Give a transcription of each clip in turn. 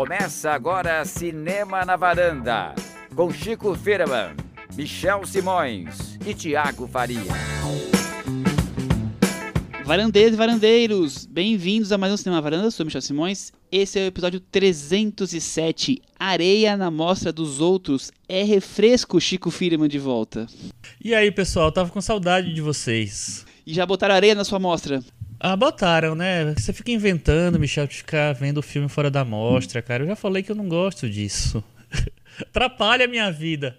Começa agora Cinema na Varanda, com Chico Firman, Michel Simões e Tiago Faria. Varandeiros e varandeiros, bem-vindos a mais um Cinema Varanda, sou Michel Simões. Esse é o episódio 307, Areia na Mostra dos Outros. É refresco, Chico Firman de volta. E aí, pessoal, tava com saudade de vocês. E já botaram areia na sua mostra? Ah, botaram, né? Você fica inventando, Michel, de ficar vendo o filme fora da mostra, cara. Eu já falei que eu não gosto disso. Atrapalha a minha vida.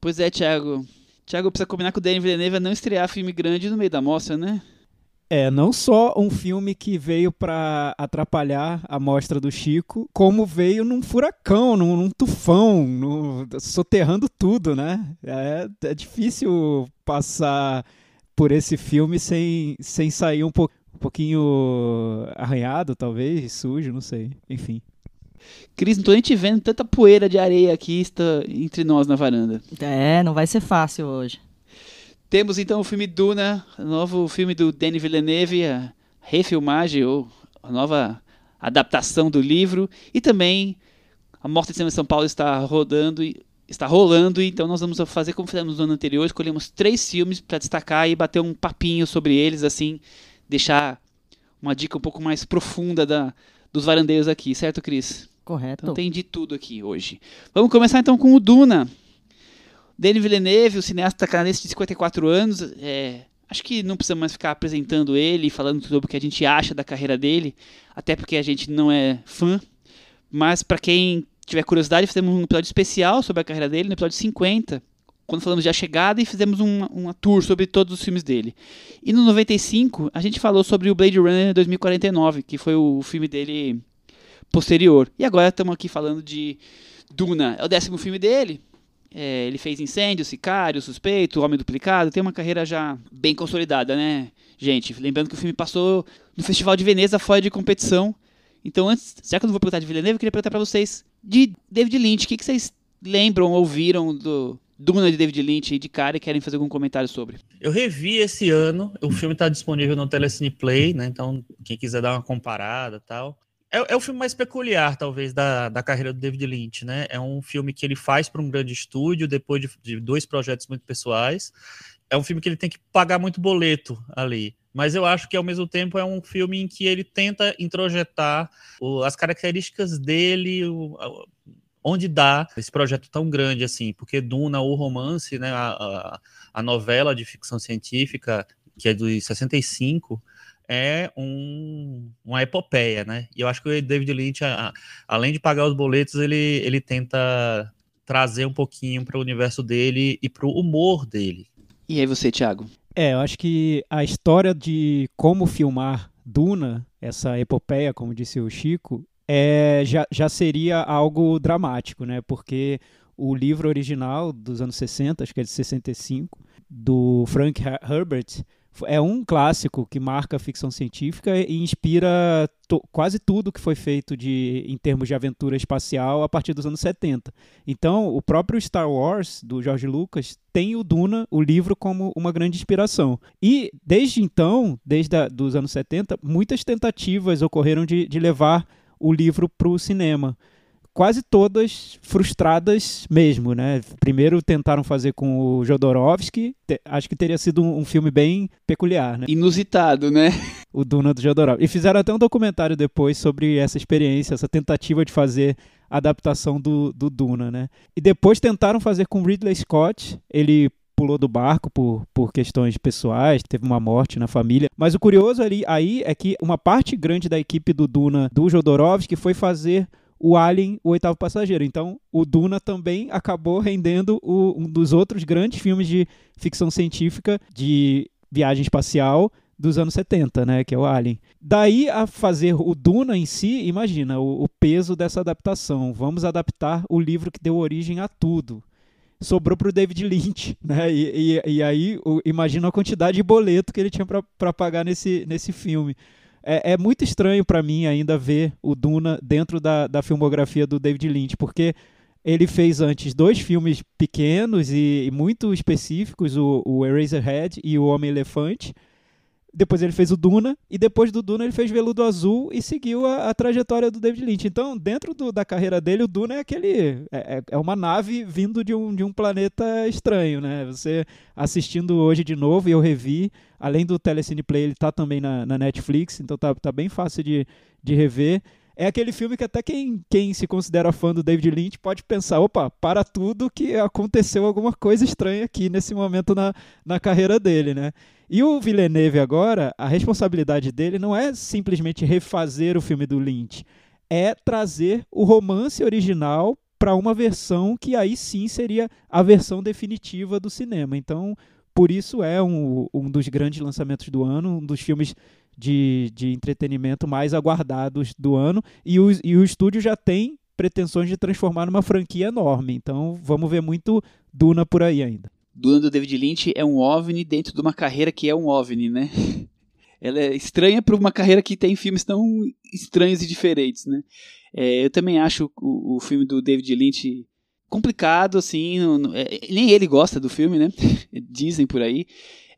Pois é, Thiago. Thiago precisa combinar com o Denis Villeneuve a não estrear filme grande no meio da mostra, né? É, não só um filme que veio para atrapalhar a mostra do Chico, como veio num furacão, num, num tufão, num, soterrando tudo, né? É, é, difícil passar por esse filme sem, sem sair um, po, um pouquinho arranhado, talvez, sujo, não sei. Enfim. Cris, não tô nem te vendo tanta poeira de areia aqui está entre nós na varanda. É, não vai ser fácil hoje. Temos então o filme Duna, o novo filme do Denis Villeneuve, a refilmagem ou a nova adaptação do livro, e também a Morte de Cinema de São Paulo está rodando e está rolando, então nós vamos fazer como fizemos no ano anterior, escolhemos três filmes para destacar e bater um papinho sobre eles, assim, deixar uma dica um pouco mais profunda da, dos varandeiros aqui, certo, Cris? Correto. Então tem de tudo aqui hoje. Vamos começar então com o Duna. Denis Villeneuve, o cineasta canadense de 54 anos, é, acho que não precisamos mais ficar apresentando ele, falando sobre o que a gente acha da carreira dele, até porque a gente não é fã. Mas para quem tiver curiosidade, fizemos um episódio especial sobre a carreira dele, no episódio 50, quando falamos de A Chegada e fizemos uma, uma tour sobre todos os filmes dele. E no 95, a gente falou sobre o Blade Runner 2049, que foi o filme dele posterior. E agora estamos aqui falando de Duna. É o décimo filme dele, é, ele fez Incêndio, Sicário, Suspeito, Homem Duplicado, tem uma carreira já bem consolidada, né, gente? Lembrando que o filme passou no Festival de Veneza fora de competição. Então, antes, já que eu não vou perguntar de Villeneuve, eu queria perguntar para vocês de David Lynch. O que, que vocês lembram, ouviram do Duna de David Lynch de cara e querem fazer algum comentário sobre? Eu revi esse ano, o filme está disponível no Telecine Play, né? Então, quem quiser dar uma comparada tal. É, é, o filme mais peculiar, talvez, da, da carreira do David Lynch, né? É um filme que ele faz para um grande estúdio, depois de, de, dois projetos muito pessoais. É um filme que ele tem que pagar muito boleto ali. Mas eu acho que, ao mesmo tempo, é um filme em que ele tenta introjetar o, as características dele, o, onde dá esse projeto tão grande assim. Porque Duna, o romance, né, a, a, a novela de ficção científica, que é de 65 é um, uma epopeia, né? E eu acho que o David Lynch, a, além de pagar os boletos, ele, ele tenta trazer um pouquinho para o universo dele e para o humor dele. E aí você, Thiago? É, eu acho que a história de como filmar Duna, essa epopeia, como disse o Chico, é, já, já seria algo dramático, né? Porque o livro original dos anos 60, acho que é de 65, do Frank Herbert, é um clássico que marca a ficção científica e inspira quase tudo que foi feito de, em termos de aventura espacial a partir dos anos 70. Então, o próprio Star Wars, do George Lucas, tem o Duna, o livro, como uma grande inspiração. E, desde então, desde a, dos anos 70, muitas tentativas ocorreram de, de levar o livro para o cinema quase todas frustradas mesmo, né? Primeiro tentaram fazer com o Jodorowsky, acho que teria sido um, um, filme bem peculiar, né? Inusitado, né? O Duna do Jodorowsky. E fizeram até um documentário depois sobre essa experiência, essa tentativa de fazer a adaptação do, do Duna, né? E depois tentaram fazer com Ridley Scott, ele pulou do barco por, por questões pessoais, teve uma morte na família. Mas o curioso ali aí é que uma parte grande da equipe do Duna do Jodorowsky foi fazer o Alien, o oitavo passageiro. Então, o Duna também acabou rendendo o, um dos outros grandes filmes de ficção científica de viagem espacial dos anos 70, né, que é o Alien. Daí a fazer o Duna em si, imagina o, o peso dessa adaptação. Vamos adaptar o livro que deu origem a tudo sobrou para o David Lynch, né? E, e, e aí o, imagina a quantidade de boleto que ele tinha para pagar nesse, nesse filme é, é muito estranho para mim ainda ver o Duna dentro da, da filmografia do David Lynch, porque ele fez antes dois filmes pequenos e, e muito específicos, o, o Eraserhead e o Homem-Elefante. Depois ele fez o Duna, e depois do Duna ele fez Veludo Azul e seguiu a, a trajetória do David Lynch. Então, dentro do, da carreira dele, o Duna é aquele. É, é, é uma nave vindo de um, de um planeta estranho, né? Você assistindo hoje de novo, e eu revi, além do Telecine Play, ele tá também na, na Netflix, então tá, tá bem fácil de, de rever é aquele filme que até quem, quem se considera fã do David Lynch pode pensar, opa, para tudo que aconteceu alguma coisa estranha aqui nesse momento na, na carreira dele, né? E o Villeneuve agora, a responsabilidade dele não é simplesmente refazer o filme do Lynch, é trazer o romance original para uma versão que aí sim seria a versão definitiva do cinema. Então, por isso é um, um dos grandes lançamentos do ano, um dos filmes de, de entretenimento mais aguardados do ano. E o, e o estúdio já tem pretensões de transformar numa franquia enorme. Então vamos ver muito Duna por aí ainda. Duna do David Lynch é um OVNI dentro de uma carreira que é um OVNI, né? Ela é estranha para uma carreira que tem filmes tão estranhos e diferentes, né? É, eu também acho o, o, filme do David Lynch complicado, assim. Não, não, é, nem ele gosta do filme, né? Dizem por aí.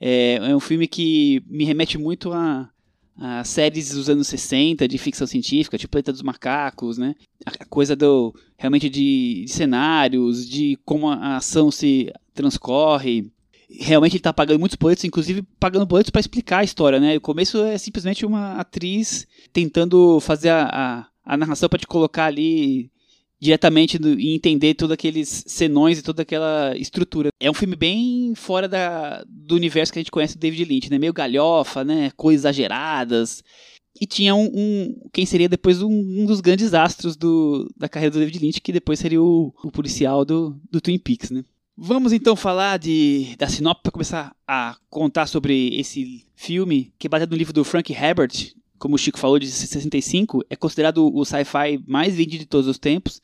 É, é um filme que me remete muito a, as séries dos anos 60 de ficção científica, tipo Planeta dos Macacos, né? A coisa do realmente de, de cenários, de como a ação se transcorre. Realmente ele está pagando muitos boletos, inclusive pagando boletos para explicar a história, né? O começo é simplesmente uma atriz tentando fazer a, a, a narração para te colocar ali diretamente do, e entender todos aqueles senões e toda aquela estrutura. É um filme bem fora da, do universo que a gente conhece do David Lynch, né? Meio galhofa, né? Coisas exageradas. E tinha um, um quem seria depois um, um, dos grandes astros do, da carreira do David Lynch, que depois seria o, o policial do, do Twin Peaks, né? Vamos então falar de, da sinopse para começar a contar sobre esse filme, que é baseado no livro do Frank Herbert, como o Chico falou, de 65, é considerado o sci-fi mais vendido de todos os tempos.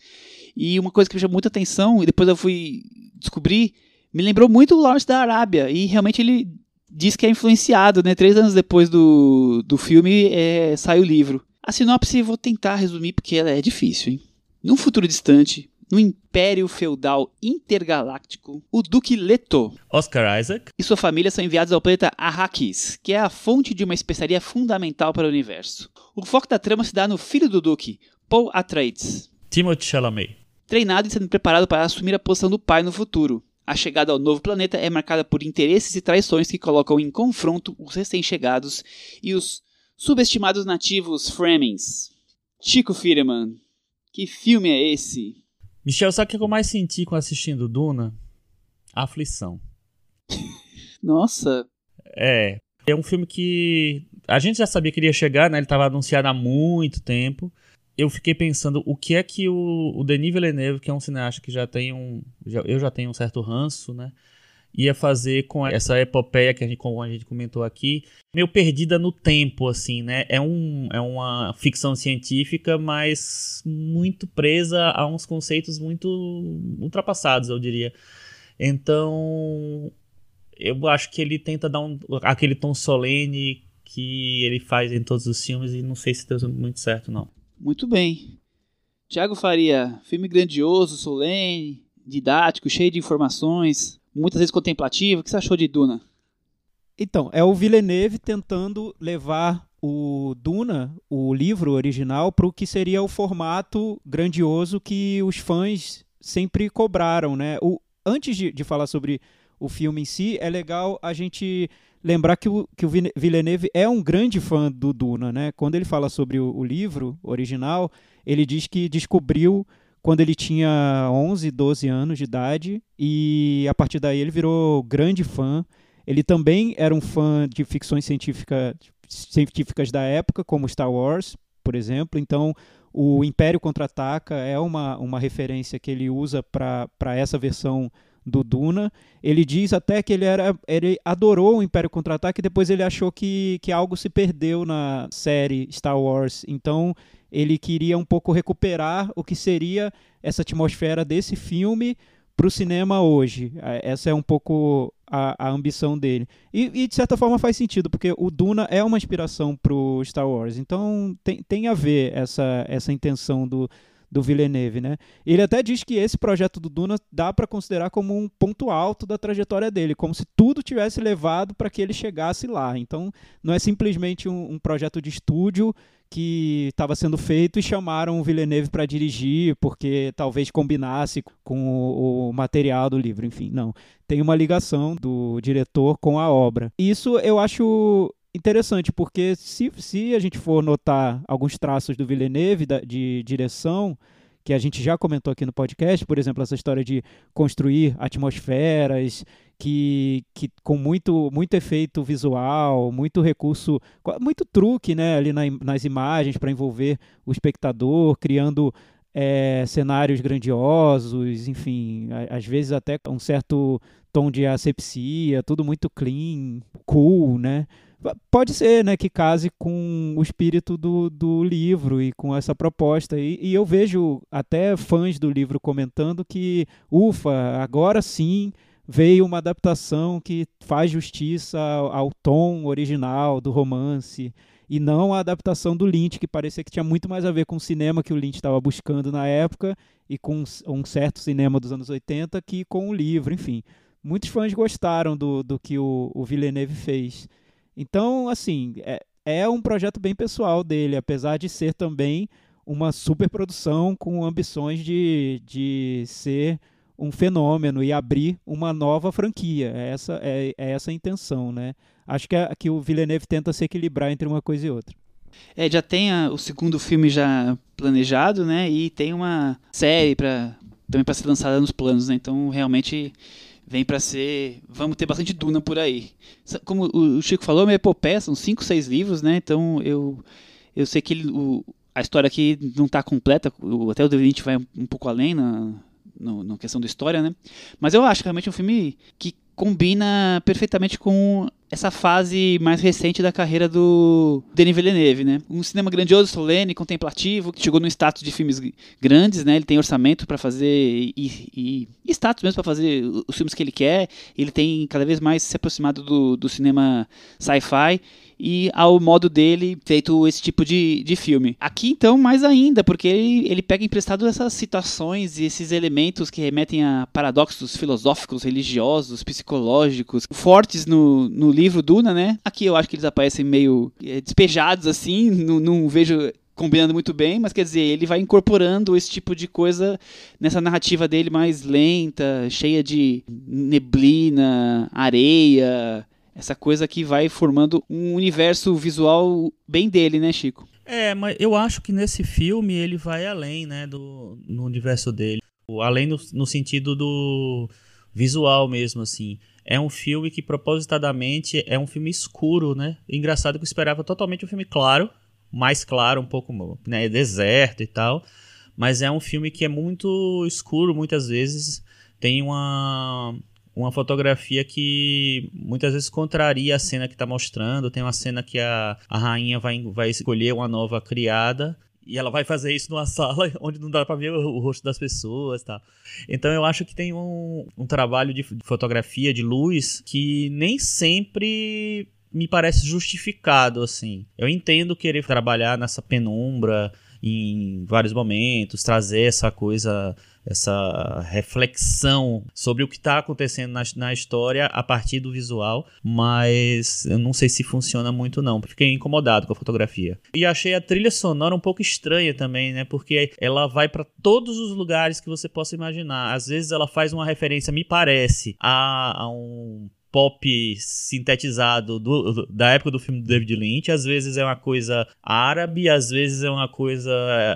E uma coisa que me chamou muita atenção, e depois eu fui descobrir, me lembrou muito o Lawrence da Arábia. E realmente ele diz que é influenciado, né? Três anos depois do, do filme é, sai o livro. A sinopse vou tentar resumir porque ela é difícil, hein? Num futuro distante, no Império Feudal Intergaláctico, o Duque Leto Oscar Isaac e sua família são enviados ao planeta Arrakis, que é a fonte de uma especiaria fundamental para o universo. O foco da trama se dá no filho do Duque, Paul Atreides. Timothée Chalamet. Treinado e sendo preparado para assumir a posição do pai no futuro. A chegada ao novo planeta é marcada por interesses e traições que colocam em confronto os recém-chegados e os subestimados nativos Fremens. Chico Firman, que filme é esse? Michel, sabe o que eu mais senti com assistindo Duna? Aflição. Nossa. É. É um filme que a gente já sabia que iria chegar, né? Ele estava anunciado há muito tempo. Eu fiquei pensando o que é que o, o Denis Villeneuve, que é um cineasta que já tem um. Já, eu já tenho um certo ranço, né? Ia fazer com essa epopeia que a gente, como a gente comentou aqui, meio perdida no tempo, assim, né? É, um, é uma ficção científica, mas muito presa a uns conceitos muito ultrapassados, eu diria. Então, eu acho que ele tenta dar um, aquele tom solene que ele faz em todos os filmes e não sei se deu muito certo, não. Muito bem. Tiago Faria, filme grandioso, solene, didático, cheio de informações muitas vezes contemplativo. O que você achou de Duna? Então, é o Villeneuve tentando levar o Duna, o livro original, para o que seria o formato grandioso que os fãs sempre cobraram, né? O, antes de, de falar sobre o filme em si, é legal a gente lembrar que o, que o Villeneuve é um grande fã do Duna, né? Quando ele fala sobre o, o livro original, ele diz que descobriu quando ele tinha 11, 12 anos de idade e a partir daí ele virou grande fã. Ele também era um fã de ficções científica, científicas da época, como Star Wars, por exemplo. Então, o Império Contra-Ataca é uma, uma referência que ele usa para essa versão do Duna. Ele diz até que ele era ele adorou o Império Contra-Ataque e depois ele achou que, que algo se perdeu na série Star Wars. Então, ele queria um pouco recuperar o que seria essa atmosfera desse filme para o cinema hoje. Essa é um pouco a, a ambição dele. E, e, de certa forma faz sentido, porque o Duna é uma inspiração para o Star Wars. Então tem, tem a ver essa, essa intenção do, do Villeneuve, né? Ele até diz que esse projeto do Duna dá para considerar como um ponto alto da trajetória dele, como se tudo tivesse levado para que ele chegasse lá. Então, não é simplesmente um, um projeto de estúdio que estava sendo feito e chamaram o Villeneuve para dirigir, porque talvez combinasse com o, o, material do livro. Enfim, não. Tem uma ligação do diretor com a obra. Isso eu acho interessante, porque se, se a gente for notar alguns traços do Villeneuve da, de direção, que a gente já comentou aqui no podcast, por exemplo, essa história de construir atmosferas que, que com muito, muito efeito visual, muito recurso, muito truque né, ali na, nas imagens para envolver o espectador, criando é, cenários grandiosos, enfim, às vezes até um certo tom de asepsia, tudo muito clean, cool, né? Pode ser, né, que case com o espírito do, do livro e com essa proposta. E, e eu vejo até fãs do livro comentando que, ufa, agora sim veio uma adaptação que faz justiça ao, tom original do romance e não a adaptação do Lynch, que parecia que tinha muito mais a ver com o cinema que o Lynch estava buscando na época e com um certo cinema dos anos 80 que com o livro, enfim. Muitos fãs gostaram do, do que o, o Villeneuve fez. Então, assim, é, é um projeto bem pessoal dele, apesar de ser também uma superprodução com ambições de, de ser um fenômeno e abrir uma nova franquia. É essa, é, é essa a intenção, né? Acho que, é, que o Villeneuve tenta se equilibrar entre uma coisa e outra. É, já tem a, o segundo filme já planejado, né? E tem uma série para também para ser lançada nos planos, né? Então, realmente vem para ser. Vamos ter bastante Duna por aí. Como o Chico falou, é uma epopeia, são cinco, seis livros, né? Então eu, eu sei que ele, o, a história aqui não está completa, o, até o David Lynch vai um, pouco além na, no, na questão da história, né? Mas eu acho realmente um filme que combina perfeitamente com essa fase mais recente da carreira do Denis Villeneuve, né? Um cinema grandioso, solene, contemplativo, que chegou no status de filmes grandes, né? Ele tem orçamento para fazer e, e, e, status mesmo para fazer os filmes que ele quer. Ele tem cada vez mais se aproximado do, do cinema sci-fi e ao modo dele feito esse tipo de, de filme. Aqui então mais ainda, porque ele, ele pega emprestado essas situações e esses elementos que remetem a paradoxos filosóficos, religiosos, psicológicos, fortes no, no livro Duna, né? Aqui eu acho que eles aparecem meio é, despejados assim, não, não vejo combinando muito bem, mas quer dizer, ele vai incorporando esse tipo de coisa nessa narrativa dele mais lenta, cheia de neblina, areia, essa coisa que vai formando um universo visual bem dele, né, Chico? É, mas eu acho que nesse filme ele vai além, né, do no universo dele. Além no, no sentido do visual mesmo, assim. É um filme que propositadamente é um filme escuro, né? Engraçado que eu esperava totalmente um filme claro, mais claro, um pouco, né, deserto e tal. Mas é um filme que é muito escuro muitas vezes. Tem uma uma fotografia que muitas vezes contraria a cena que está mostrando. Tem uma cena que a, a rainha vai, vai escolher uma nova criada e ela vai fazer isso numa sala onde não dá para ver o, rosto das pessoas, tá? Então eu acho que tem um, um trabalho de fotografia de luz que nem sempre me parece justificado assim. Eu entendo querer trabalhar nessa penumbra em vários momentos, trazer essa coisa essa reflexão sobre o que está acontecendo na, na, história a partir do visual, mas eu não sei se funciona muito não. Fiquei incomodado com a fotografia. E achei a trilha sonora um pouco estranha também, né? Porque ela vai para todos os lugares que você possa imaginar. Às vezes ela faz uma referência, me parece, a, a um pop sintetizado do, da época do filme do David Lynch. Às vezes é uma coisa árabe, às vezes é uma coisa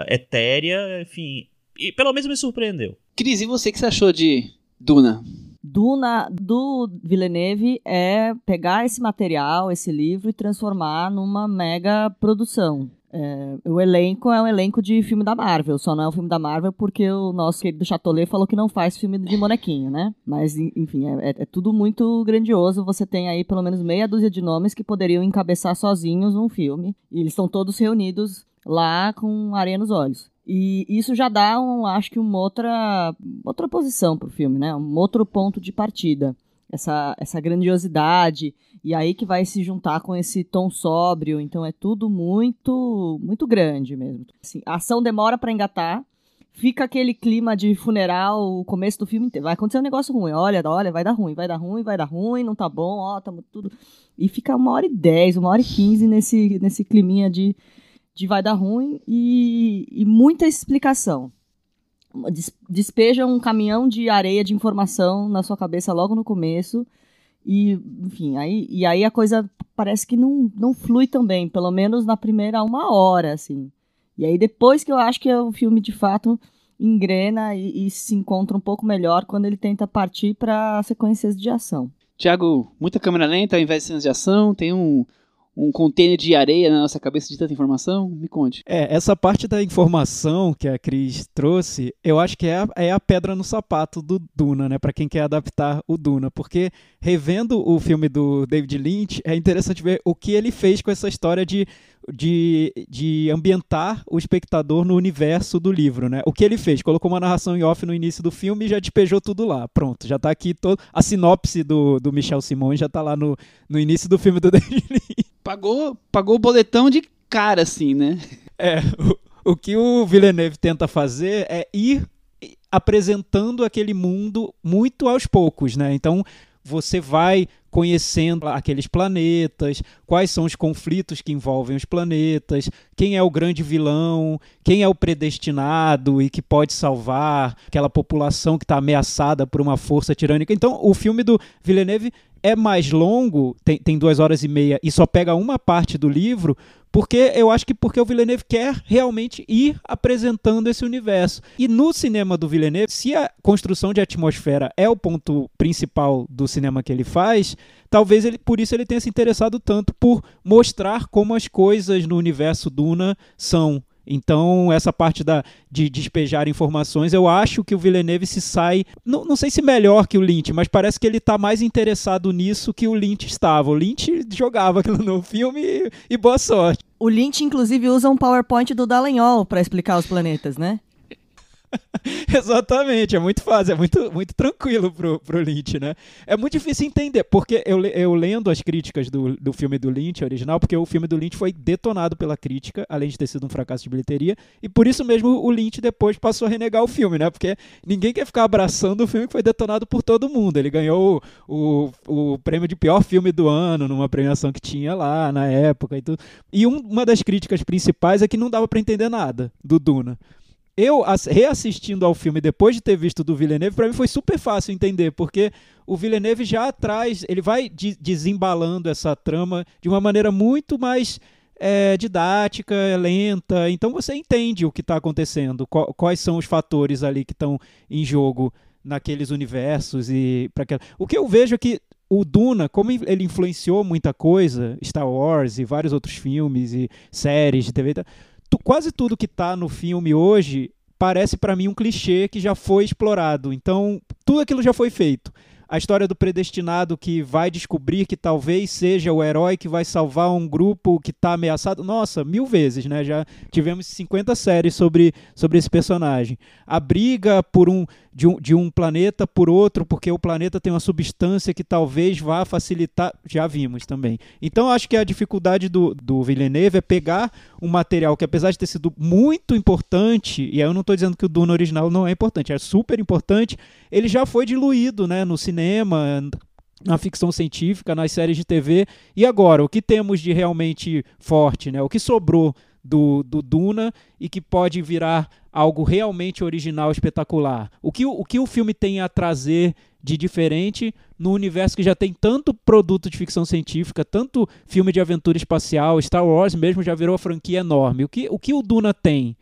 etérea, enfim e pelo menos me surpreendeu. Cris, e você que você achou de Duna? Duna do Villeneuve é pegar esse material, esse livro e transformar numa mega produção. É, o elenco é um elenco de filme da Marvel, só não é um filme da Marvel porque o nosso querido Chatolet falou que não faz filme de bonequinho, né? Mas, enfim, é, é, é, tudo muito grandioso. Você tem aí pelo menos meia dúzia de nomes que poderiam encabeçar sozinhos um filme. E eles estão todos reunidos lá com areia nos olhos. E isso já dá, um, acho que, uma outra, outra posição para o filme, né? Um outro ponto de partida. Essa, essa grandiosidade. E aí que vai se juntar com esse tom sóbrio. Então é tudo muito, muito grande mesmo. Assim, a ação demora para engatar. fica aquele clima de funeral, o começo do filme inteiro. Vai acontecer um negócio ruim. Olha, olha, vai dar ruim, vai dar ruim, vai dar ruim, não tá bom, ó, tamo tudo. E fica uma hora e dez, uma hora e quinze nesse, nesse climinha de, de vai dar ruim e, e muita explicação. Des- Despeja um caminhão de areia de informação na sua cabeça logo no começo. E, enfim, aí, e aí a coisa parece que não, não flui também, pelo menos na primeira uma hora, assim. E aí depois que eu acho que o filme de fato engrena e, e se encontra um pouco melhor quando ele tenta partir para sequências de ação. Tiago, muita câmera lenta ao invés de cenas de ação, tem um, um container de areia na nossa cabeça de tanta informação? Me conte. É, essa parte da informação que a Cris trouxe, eu acho que é a, é a pedra no sapato do Duna, né? Pra quem quer adaptar o Duna. Porque revendo o filme do David Lynch, é interessante ver o que ele fez com essa história de, de, de ambientar o espectador no universo do livro, né? O que ele fez? Colocou uma narração em off no início do filme e já despejou tudo lá. Pronto, já tá aqui todo. A sinopse do, do Michel Simon já tá lá no, no início do filme do David Lynch. Pagou, pagou o boletão de cara, assim, né? É, o, o que o Villeneuve tenta fazer é ir apresentando aquele mundo muito aos poucos, né? Então você vai conhecendo aqueles planetas, quais são os conflitos que envolvem os planetas, quem é o grande vilão, quem é o predestinado e que pode salvar aquela população que está ameaçada por uma força tirânica. Então, o filme do Villeneuve é mais longo, tem, tem duas horas e meia e só pega uma parte do livro, porque eu acho que porque o Villeneuve quer realmente ir apresentando esse universo. E no cinema do Villeneuve, se a construção de atmosfera é o ponto principal do cinema que ele faz, talvez ele, por isso ele tenha se interessado tanto por mostrar como as coisas no universo Duna são. Então, essa parte da, de despejar informações, eu acho que o Villeneuve se sai, não, não sei se melhor que o Lynch, mas parece que ele está mais interessado nisso que o Lynch estava. O Lynch jogava aquilo no filme e, e boa sorte. O Lynch, inclusive, usa um PowerPoint do Dallagnol para explicar os planetas, né? Exatamente, é muito fácil, é muito, muito tranquilo pro, pro Lynch, né? É muito difícil entender, porque eu, eu lendo as críticas do, do filme do Lynch original, porque o filme do Lynch foi detonado pela crítica, além de ter sido um fracasso de bilheteria, e por isso mesmo o Lynch depois passou a renegar o filme, né? Porque ninguém quer ficar abraçando o filme que foi detonado por todo mundo. Ele ganhou o, o, o prêmio de pior filme do ano, numa premiação que tinha lá na época e tudo. E um- uma das críticas principais é que não dava pra entender nada do Duna eu ass- reassistindo ao filme depois de ter visto do Villeneuve, para mim foi super fácil entender, porque o Villeneuve já traz, ele vai de- desembalando essa trama de uma maneira muito mais é, didática, lenta. Então você entende o que está acontecendo, qual- quais são os fatores ali que estão em jogo naqueles universos e para aquela. O que eu vejo é que o Duna, como ele influenciou muita coisa, Star Wars e vários outros filmes e séries de TV, quase tudo que tá no filme hoje parece para mim um clichê que já foi explorado. Então, tudo aquilo já foi feito. A história do predestinado que vai descobrir que talvez seja o herói que vai salvar um grupo que está ameaçado. Nossa, mil vezes, né? Já tivemos 50 séries sobre, sobre esse personagem. A briga por um, de, um, de um planeta por outro, porque o planeta tem uma substância que talvez vá facilitar. Já vimos também. Então, acho que a dificuldade do, do Villeneuve é pegar um material que, apesar de ter sido muito importante, e aí eu não estou dizendo que o Duna original não é importante, é super importante, ele já foi diluído né, no cinema, na ficção científica, nas séries de TV. E agora, o que temos de realmente forte? Né? O que sobrou do, do Duna e que pode virar algo realmente original, espetacular? O que, o que o filme tem a trazer de diferente no universo que já tem tanto produto de ficção científica, tanto filme de aventura espacial, Star Wars mesmo já virou uma franquia enorme. O que o, que o Duna tem?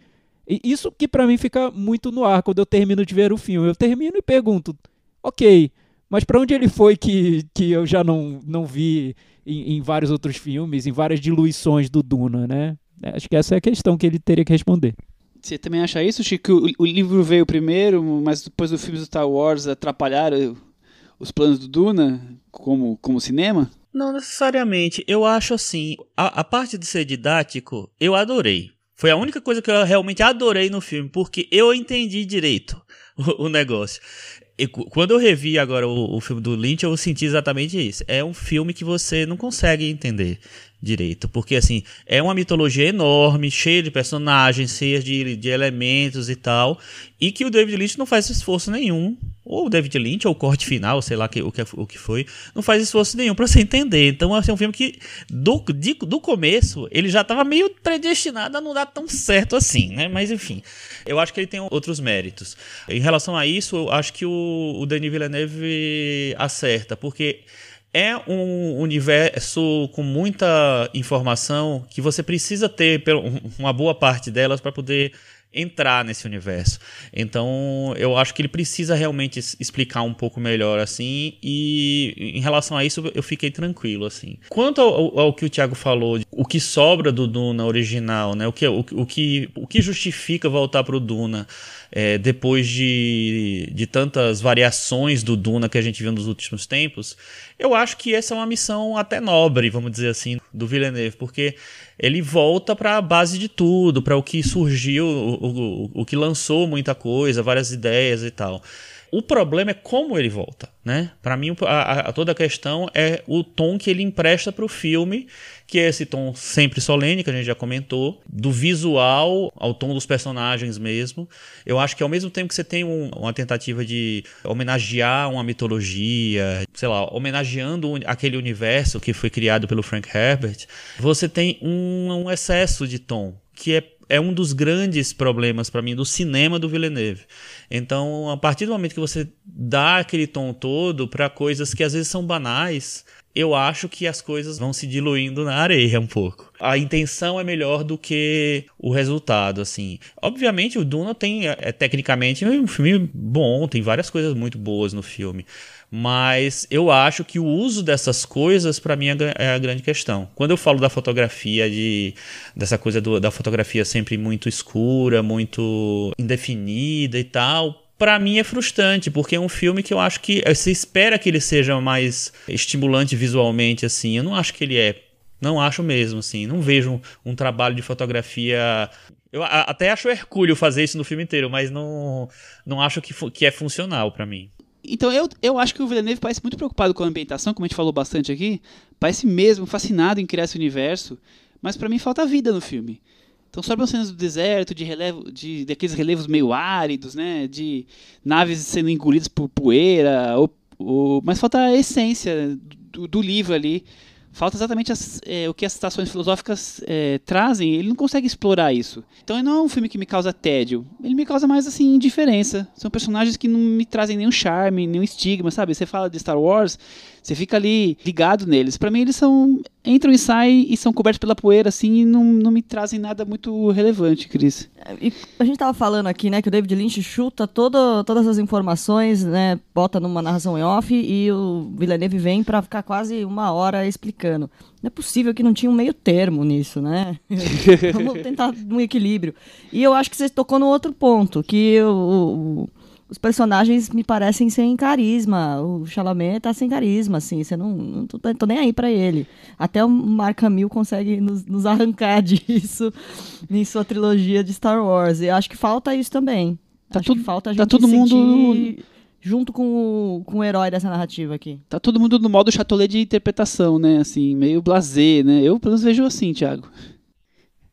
E isso que pra mim fica muito no ar quando eu termino de ver o filme. Eu termino e pergunto, ok, mas pra onde ele foi que, que eu já não, não vi em, em vários outros filmes, em várias diluições do Duna, né? É, Acho que essa é a questão que ele teria que responder. Você também acha isso, Chico? O, o livro veio primeiro, mas depois os filmes do Star Wars atrapalharam os planos do Duna como, como cinema? Não necessariamente. Eu acho assim, a, a parte de ser didático, eu adorei. Foi a única coisa que eu realmente adorei no filme, porque eu entendi direito o, o negócio. Quando eu revi agora o, o filme do Lynch, eu senti exatamente isso. É um filme que você não consegue entender. Direito. Porque, assim, é uma mitologia enorme, cheia de personagens, cheia de, de elementos e tal, e que o David Lynch não faz esforço nenhum, ou o David Lynch, ou o corte final, sei lá que, o, que, o que foi, não faz esforço nenhum para você entender. Então, assim, é um filme que, do, de, do começo, ele já estava meio predestinado a não dar tão certo assim, né? Mas, enfim, eu acho que ele tem outros méritos. Em relação a isso, eu acho que o, o Denis Villeneuve acerta, porque é um universo com muita informação que você precisa ter uma boa parte delas para poder entrar nesse universo. Então, eu acho que ele precisa realmente explicar um pouco melhor assim e em relação a isso eu fiquei tranquilo assim. Quanto ao, ao que o Thiago falou, o que sobra do Duna original, né? O que o, o que o que justifica voltar para o Duna? É, depois de, de tantas variações do Duna que a gente viu nos últimos tempos, eu acho que essa é uma missão até nobre, vamos dizer assim, do Villeneuve, porque ele volta para a base de tudo, para o que surgiu, o, o, o que lançou muita coisa, várias ideias e tal. O problema é como ele volta, né? Para mim, a, a, toda a questão é o tom que ele empresta para o filme, que é esse tom sempre solene, que a gente já comentou, do visual ao tom dos personagens mesmo. Eu acho que ao mesmo tempo que você tem um, uma tentativa de homenagear uma mitologia, sei lá, homenageando aquele universo que foi criado pelo Frank Herbert, você tem um, um excesso de tom, que é é um dos grandes problemas para mim do cinema do Villeneuve. Então, a partir do momento que você dá aquele tom todo para coisas que às vezes são banais, eu acho que as coisas vão se diluindo na areia um pouco. A intenção é melhor do que o resultado, assim. Obviamente, o Duna tem, é, é tecnicamente, um filme bom, tem várias coisas muito boas no filme. Mas eu acho que o uso dessas coisas, para mim, é, é a grande questão. Quando eu falo da fotografia, de, dessa coisa do, da fotografia sempre muito escura, muito indefinida e tal, para mim é frustrante, porque é um filme que eu acho que você espera que ele seja mais estimulante visualmente, assim. Eu não acho que ele é. Não acho mesmo, assim. Não vejo um, um trabalho de fotografia. Eu até acho hercúleo fazer isso no filme inteiro, mas não, não acho que, que é funcional para mim. Então eu, eu acho que o Villeneuve parece muito preocupado com a ambientação, como a gente falou bastante aqui. Parece mesmo fascinado em criar esse universo, mas para mim falta vida no filme. Então sobram cenas do deserto, de relevo, de daqueles relevos meio áridos, né, de naves sendo engolidas por poeira, ou, ou, mas falta a essência do, do livro ali falta exatamente as, é, o que as citações filosóficas é, trazem, ele não consegue explorar isso. Então ele não é um filme que me causa tédio, ele me causa mais assim indiferença. São personagens que não me trazem nenhum charme, nenhum estigma, sabe? Você fala de Star Wars, você fica ali ligado neles. Para mim eles são entram e saem e são cobertos pela poeira assim e não, não me trazem nada muito relevante, Cris. E a gente tava falando aqui, né, que o David Lynch chuta todo, todas as informações, né, bota numa narração em off e o Villeneuve vem para ficar quase uma hora explicando. Não é possível que não tinha um meio termo nisso, né? Vamos tentar um equilíbrio. E eu acho que você tocou no outro ponto, que o, o os personagens me parecem sem carisma. O Chalamet tá sem carisma, assim. Você não, não tô, tô, nem aí para ele. Até o Mark Hamill consegue nos, nos, arrancar disso em sua trilogia de Star Wars. E acho que falta isso também. Tá acho tudo, que falta a tá gente tá todo mundo junto com o, com o herói dessa narrativa aqui. Tá todo mundo no modo chatolet de interpretação, né? Assim, meio blasé, né? Eu pelo menos vejo assim, Thiago.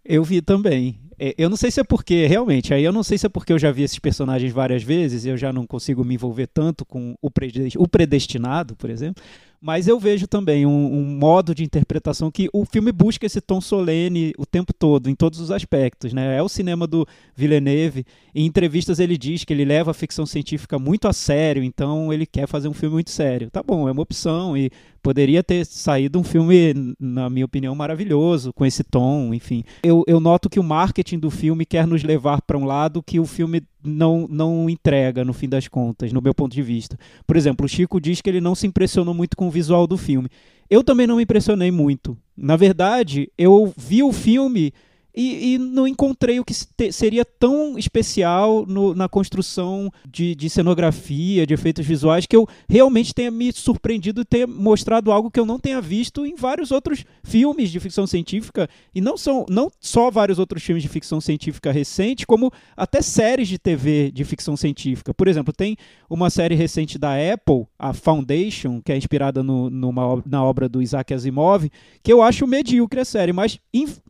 Eu vi também. É, eu não sei se é porque, realmente, aí eu não sei se é porque eu já vi esses personagens várias vezes e eu já não consigo me envolver tanto com o predestinado, por exemplo, mas eu vejo também um, um, modo de interpretação que o filme busca esse tom solene o tempo todo, em todos os aspectos. Né? É o cinema do Villeneuve. Em entrevistas ele diz que ele leva a ficção científica muito a sério, então ele quer fazer um filme muito sério. Tá bom, é uma opção e poderia ter saído um filme, na minha opinião, maravilhoso, com esse tom, enfim. Eu, eu noto que o marketing do filme quer nos levar para um lado que o filme não, não entrega, no fim das contas, no meu ponto de vista. Por exemplo, o Chico diz que ele não se impressionou muito com o visual do filme. Eu também não me impressionei muito. Na verdade, eu vi o filme e, e não encontrei o que seria tão especial no, na construção de, de, cenografia, de efeitos visuais, que eu realmente tenha me surpreendido e tenha mostrado algo que eu não tenha visto em vários outros filmes de ficção científica, e não, são, não só vários outros filmes de ficção científica recente, como até séries de TV de ficção científica. Por exemplo, tem uma série recente da Apple, a Foundation, que é inspirada no, numa, na obra do Isaac Asimov, que eu acho medíocre a série, mas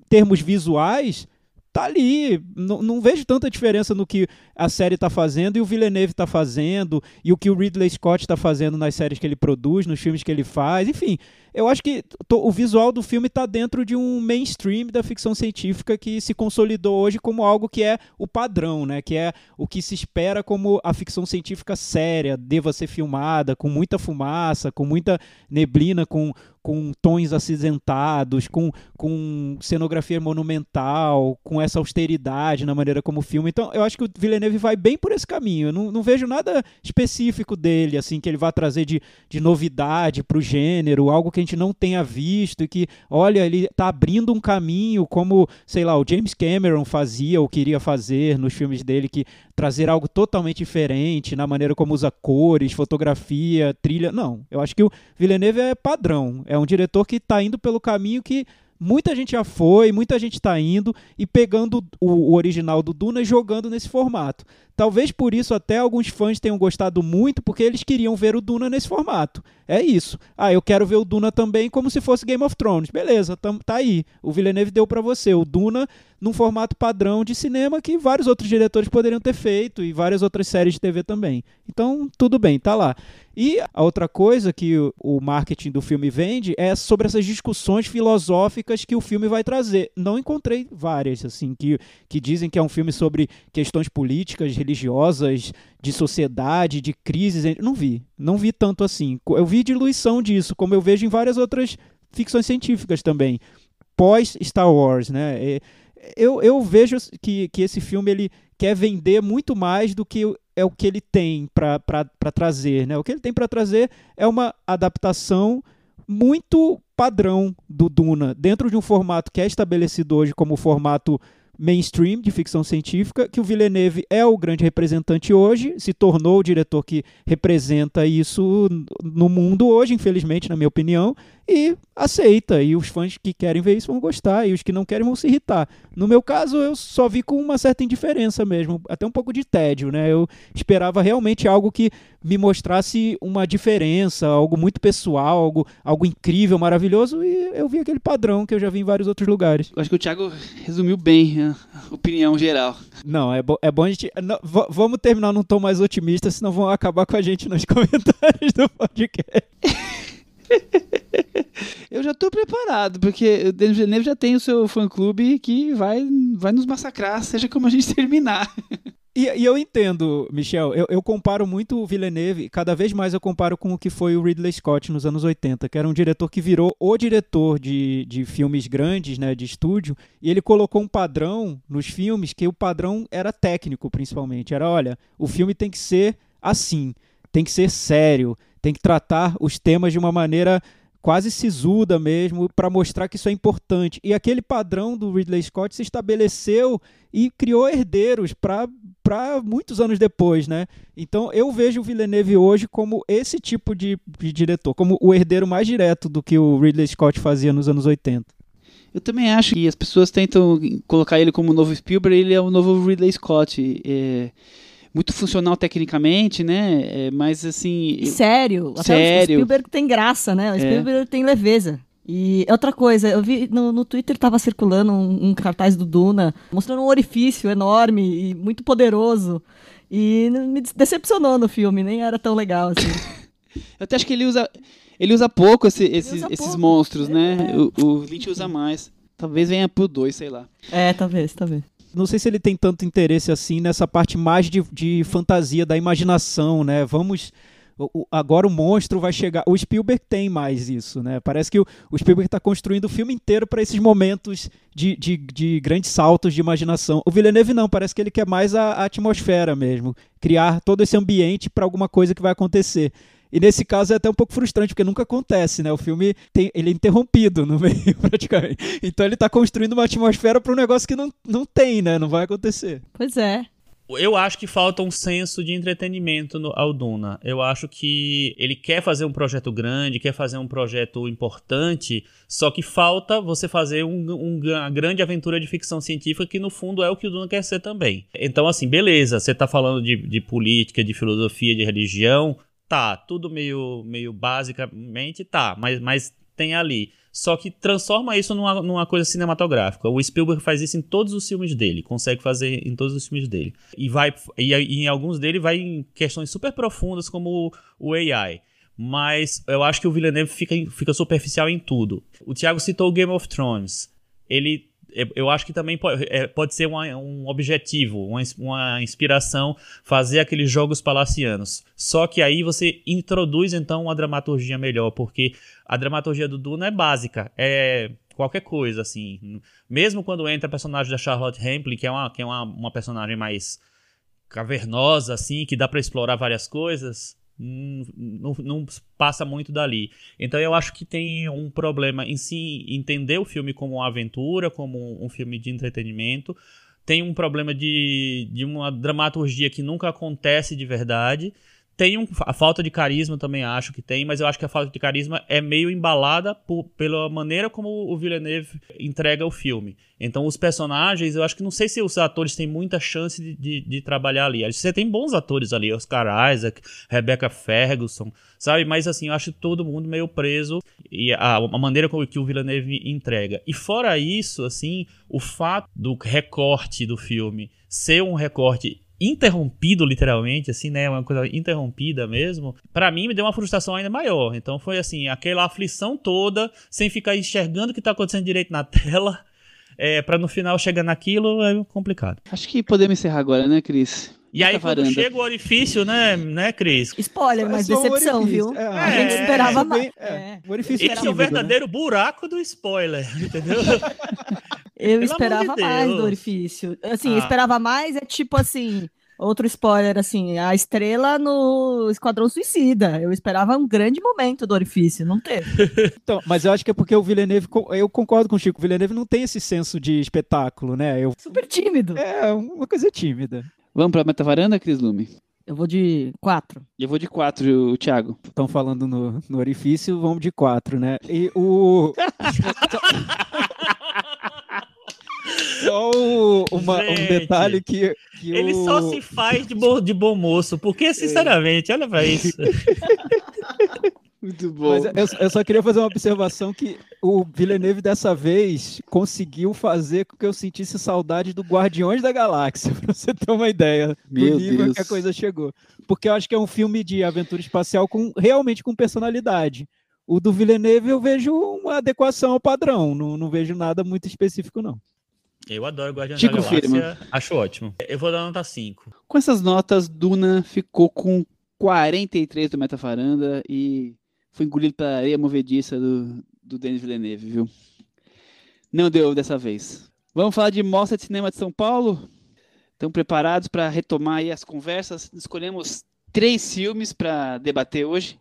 termos visuais, tá ali. Não, não vejo tanta diferença no que a série está fazendo e o Villeneuve está fazendo, e o que o Ridley Scott está fazendo nas séries que ele produz, nos filmes que ele faz, enfim eu acho que o visual do filme está dentro de um mainstream da ficção científica que se consolidou hoje como algo que é o padrão, né? Que é o que se espera como a ficção científica séria, deva ser filmada com muita fumaça, com muita neblina, com, com tons acinzentados, com, com cenografia monumental, com essa austeridade na maneira como filma. Então, eu acho que o Villeneuve vai bem por esse caminho. Eu não, não vejo nada específico dele, assim, que ele vai trazer de, de novidade para o gênero, algo que que a gente não tenha visto e que, olha, ele está abrindo um caminho como, sei lá, o James Cameron fazia ou queria fazer nos filmes dele, que trazer algo totalmente diferente na maneira como usa cores, fotografia, trilha. Não, eu acho que o Villeneuve é padrão, é um diretor que está indo pelo caminho que muita gente já foi, muita gente está indo e pegando o, o, original do Duna e jogando nesse formato. Talvez por isso até alguns fãs tenham gostado muito, porque eles queriam ver o Duna nesse formato. É isso. Ah, eu quero ver o Duna também como se fosse Game of Thrones. Beleza, tá aí. O Villeneuve deu para você o Duna num formato padrão de cinema que vários outros diretores poderiam ter feito e várias outras séries de TV também. Então, tudo bem, tá lá. E a outra coisa que o marketing do filme vende é sobre essas discussões filosóficas que o filme vai trazer. Não encontrei várias, assim, que, que dizem que é um filme sobre questões políticas, religiosas, de sociedade, de crises. Não vi. Não vi tanto assim. Eu vi diluição disso, como eu vejo em várias outras ficções científicas também. Pós Star Wars, né? Eu, eu vejo que, que esse filme ele quer vender muito mais do que é o que ele tem para trazer. Né? O que ele tem para trazer é uma adaptação muito padrão do Duna, dentro de um formato que é estabelecido hoje como formato mainstream de ficção científica, que o Villeneuve é o grande representante hoje, se tornou o diretor que representa isso no mundo hoje, infelizmente, na minha opinião, e aceita. E os fãs que querem ver isso vão gostar, e os que não querem vão se irritar. No meu caso, eu só vi com uma certa indiferença mesmo, até um pouco de tédio, né? Eu esperava realmente algo que me mostrasse uma diferença, algo muito pessoal, algo, algo incrível, maravilhoso, e eu vi aquele padrão que eu já vi em vários outros lugares. Eu acho que o Thiago resumiu bem a opinião geral. Não, é, bo é bom a gente. Não, vamos terminar num tom mais otimista, senão vão acabar com a gente nos comentários do podcast. Eu já tô preparado, porque o Denis Villeneuve já tem o seu fã-clube que vai, vai nos massacrar, seja como a gente terminar. E, e, eu entendo, Michel, eu, eu, comparo muito o Villeneuve, cada vez mais eu comparo com o que foi o Ridley Scott nos anos 80, que era um diretor que virou o diretor de, de filmes grandes, né, de estúdio, e ele colocou um padrão nos filmes que o padrão era técnico, principalmente. Era, olha, o filme tem que ser assim, tem que ser sério, tem que tratar os temas de uma maneira quase sisuda mesmo, para mostrar que isso é importante. E aquele padrão do Ridley Scott se estabeleceu e criou herdeiros para muitos anos depois, né? Então eu vejo o Villeneuve hoje como esse tipo de, de diretor, como o herdeiro mais direto do que o Ridley Scott fazia nos anos 80. Eu também acho que as pessoas tentam colocar ele como o novo Spielberg, ele é o novo Ridley Scott. É muito funcional tecnicamente, né? É, mas assim. Sério. Até sério. O Spielberg tem graça, né? O é. Spielberg é. tem leveza. E outra coisa, eu vi no, no Twitter estava circulando um, um, cartaz do Duna mostrando um orifício enorme e muito poderoso. E me decepcionou no filme, nem era tão legal assim. eu até acho que ele usa. Ele usa pouco esse, esse, usa esses pouco. monstros, né? é. O, o Lynch usa mais. Talvez venha pro 2, sei lá. É, talvez, talvez não sei se ele tem tanto interesse assim nessa parte mais de, de fantasia, da imaginação, né? Vamos. Agora o monstro vai chegar. O Spielberg tem mais isso, né? Parece que o, o Spielberg está construindo o filme inteiro para esses momentos de, de, de, grandes saltos de imaginação. O Villeneuve não, parece que ele quer mais a, a atmosfera mesmo, criar todo esse ambiente para alguma coisa que vai acontecer. E nesse caso é até um pouco frustrante, porque nunca acontece, né? O filme tem, ele é interrompido no meio, praticamente. Então ele tá construindo uma atmosfera para um negócio que não, não tem, né? Não vai acontecer. Pois é. Eu acho que falta um senso de entretenimento no, ao Duna. Eu acho que ele quer fazer um projeto grande, quer fazer um projeto importante, só que falta você fazer um, um, uma grande aventura de ficção científica, que no fundo é o que o Duna quer ser também. Então, assim, beleza, você tá falando de, de política, de filosofia, de religião, tá, tudo meio, meio basicamente tá, mas, mas tem ali. Só que transforma isso numa, numa coisa cinematográfica. O Spielberg faz isso em todos os filmes dele, consegue fazer em todos os filmes dele. E vai e, e em alguns dele vai em questões super profundas como o, o AI. Mas eu acho que o Villeneuve fica, fica superficial em tudo. O Thiago citou Game of Thrones. Ele eu acho que também pode, é, pode ser uma, um objetivo, uma, uma, inspiração fazer aqueles jogos palacianos. Só que aí você introduz então uma dramaturgia melhor, porque a dramaturgia do Duna é básica, é qualquer coisa, assim. Mesmo quando entra a personagem da Charlotte Rampling, que é uma, que é uma, uma personagem mais cavernosa, assim, que dá para explorar várias coisas, não, não, passa muito dali. Então eu acho que tem um problema em si entender o filme como uma aventura, como um filme de entretenimento. Tem um problema de, de uma dramaturgia que nunca acontece de verdade. Tem um, a falta de carisma também acho que tem, mas eu acho que a falta de carisma é meio embalada por, pela maneira como o Villeneuve entrega o filme. Então os personagens, eu acho que não sei se os atores têm muita chance de, de, de trabalhar ali. Você tem bons atores ali, Oscar Isaac, Rebecca Ferguson, sabe? Mas assim, eu acho todo mundo meio preso e a, a maneira como que o Villeneuve entrega. E fora isso, assim, o fato do recorte do filme ser um recorte interrompido literalmente, assim, né, uma coisa interrompida mesmo, para mim me deu uma frustração ainda maior. Então foi assim, aquela aflição toda, sem ficar enxergando o que tá acontecendo direito na tela, é, para no final chegar naquilo é complicado. Acho que podemos encerrar agora, né, Cris? E aí, quando varanda. chega o orifício, né, né, Cris? Spoiler, mas decepção, viu? É, a gente é, esperava mais. É, é. Esse é o verdadeiro né? buraco do spoiler, entendeu? Eu Pelo esperava de mais do orifício. Assim, ah. esperava mais é tipo assim. Outro spoiler, assim, a estrela no Esquadrão Suicida. Eu esperava um grande momento do orifício, não teve. então, mas eu acho que é porque o Villeneuve, eu concordo com o Chico, o Villeneuve não tem esse senso de espetáculo, né? Eu... Super tímido. É, uma coisa tímida. Vamos pra metavaranda, Cris Lume? Eu vou de quatro. Eu vou de quatro, o Thiago. Estão falando no, no orifício, vamos de quatro, né? E o. Só o, uma, Gente, um detalhe que. que ele o... só se faz de, bo, de bom moço, porque, é. sinceramente, é. olha pra isso. Muito bom. Mas eu, eu, só queria fazer uma observação que o Villeneuve dessa vez conseguiu fazer com que eu sentisse saudade do Guardiões da Galáxia, pra você ter uma ideia Meu do nível Deus. que a coisa chegou. Porque eu acho que é um filme de aventura espacial com realmente com personalidade. O do Villeneuve eu vejo uma adequação ao padrão, não, não vejo nada muito específico, não. Eu adoro Guardiões Chico da Galáxia, Firma. acho ótimo. Eu vou dar nota 5. Com essas notas, Duna ficou com 43 do Metafaranda e foi engolido pela areia movediça do, do Denis Villeneuve, viu? Não deu dessa vez. Vamos falar de Mostra de Cinema de São Paulo? Estão preparados para retomar as conversas? Escolhemos três filmes para debater hoje.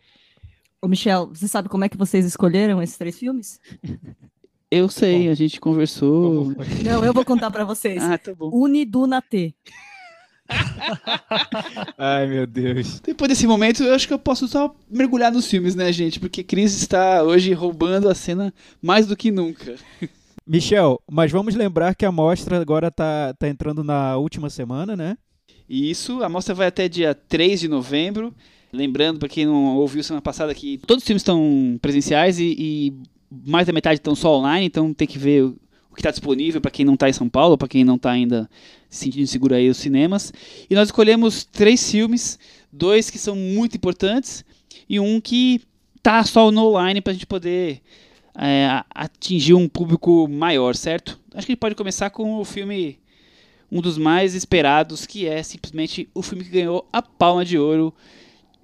Ô Michel, você sabe como é que vocês escolheram esses três filmes? Eu sei, bom, a gente conversou. Não, eu vou contar para vocês. Ah, tá bom. Uniduna T. Ai, meu Deus. Depois desse momento, eu acho que eu posso só mergulhar nos filmes, né, gente? Porque Cris está hoje roubando a cena mais do que nunca. Michel, mas vamos lembrar que a mostra agora tá, tá entrando na última semana, né? Isso, a mostra vai até dia 3 de novembro. Lembrando, para quem não ouviu semana passada, que todos os filmes estão presenciais e, e mais da metade estão só online, então tem que ver o que está disponível para quem não está em São Paulo, para quem não está ainda se sentindo seguro aí os cinemas. E nós escolhemos três filmes, dois que são muito importantes e um que tá só no online para a gente poder é, atingir um público maior, certo? Acho que a gente pode começar com o filme, um dos mais esperados, que é simplesmente o filme que ganhou a Palma de Ouro,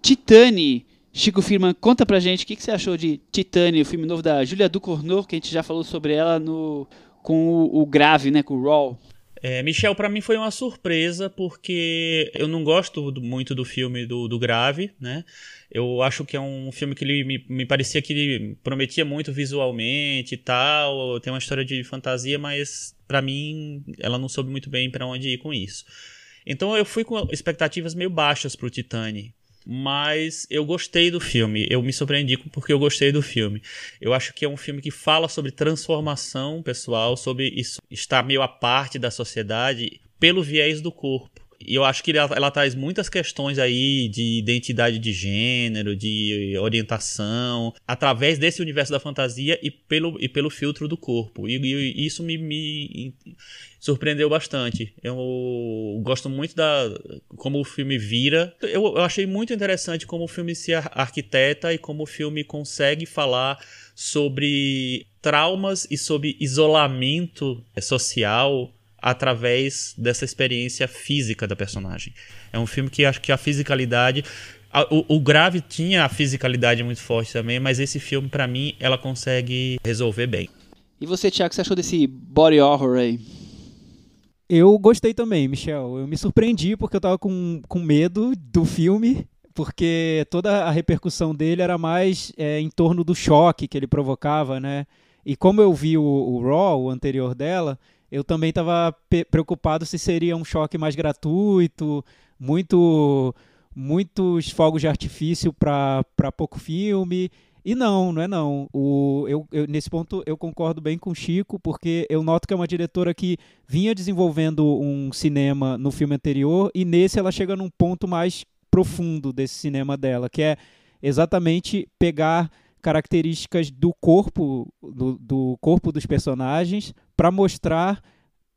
Titane Chico Firman, conta pra gente o que, que, você achou de Titânia, o filme novo da Julia Ducournau, que a gente já falou sobre ela no, com o, o Grave, né, com o Raw. É, Michel, para mim foi uma surpresa, porque eu não gosto muito do filme do, do Grave, né? Eu acho que é um filme que ele me, me parecia que ele prometia muito visualmente e tal, tem uma história de fantasia, mas para mim ela não soube muito bem para onde ir com isso. Então eu fui com expectativas meio baixas pro Titane. Mas eu gostei do filme, eu me surpreendi porque eu gostei do filme. Eu acho que é um filme que fala sobre transformação pessoal, sobre isso, estar meio à parte da sociedade pelo viés do corpo. E eu acho que ela, ela, traz muitas questões aí de identidade de gênero, de orientação, através desse universo da fantasia e pelo, e pelo filtro do corpo. E, e isso me, me, surpreendeu bastante. Eu gosto muito da como o filme vira. Eu, eu achei muito interessante como o filme se arquiteta e como o filme consegue falar sobre traumas e sobre isolamento social através dessa experiência física da personagem. É um filme que acho que a fisicalidade. o, o, Grave tinha a fisicalidade muito forte também, mas esse filme, para mim, ela consegue resolver bem. E você, Thiago, o que você achou desse body horror aí? Eu gostei também, Michel. Eu me surpreendi porque eu tava com, com medo do filme, porque toda a repercussão dele era mais é, em torno do choque que ele provocava, né? E como eu vi o, o Raw, o anterior dela, eu também estava preocupado se seria um choque mais gratuito, muito muitos fogos de artifício para pouco filme. E não, não é não. O, eu, eu, nesse ponto eu concordo bem com o Chico, porque eu noto que é uma diretora que vinha desenvolvendo um cinema no filme anterior e nesse ela chega num ponto mais profundo desse cinema dela, que é exatamente pegar características do corpo do, do corpo dos personagens para mostrar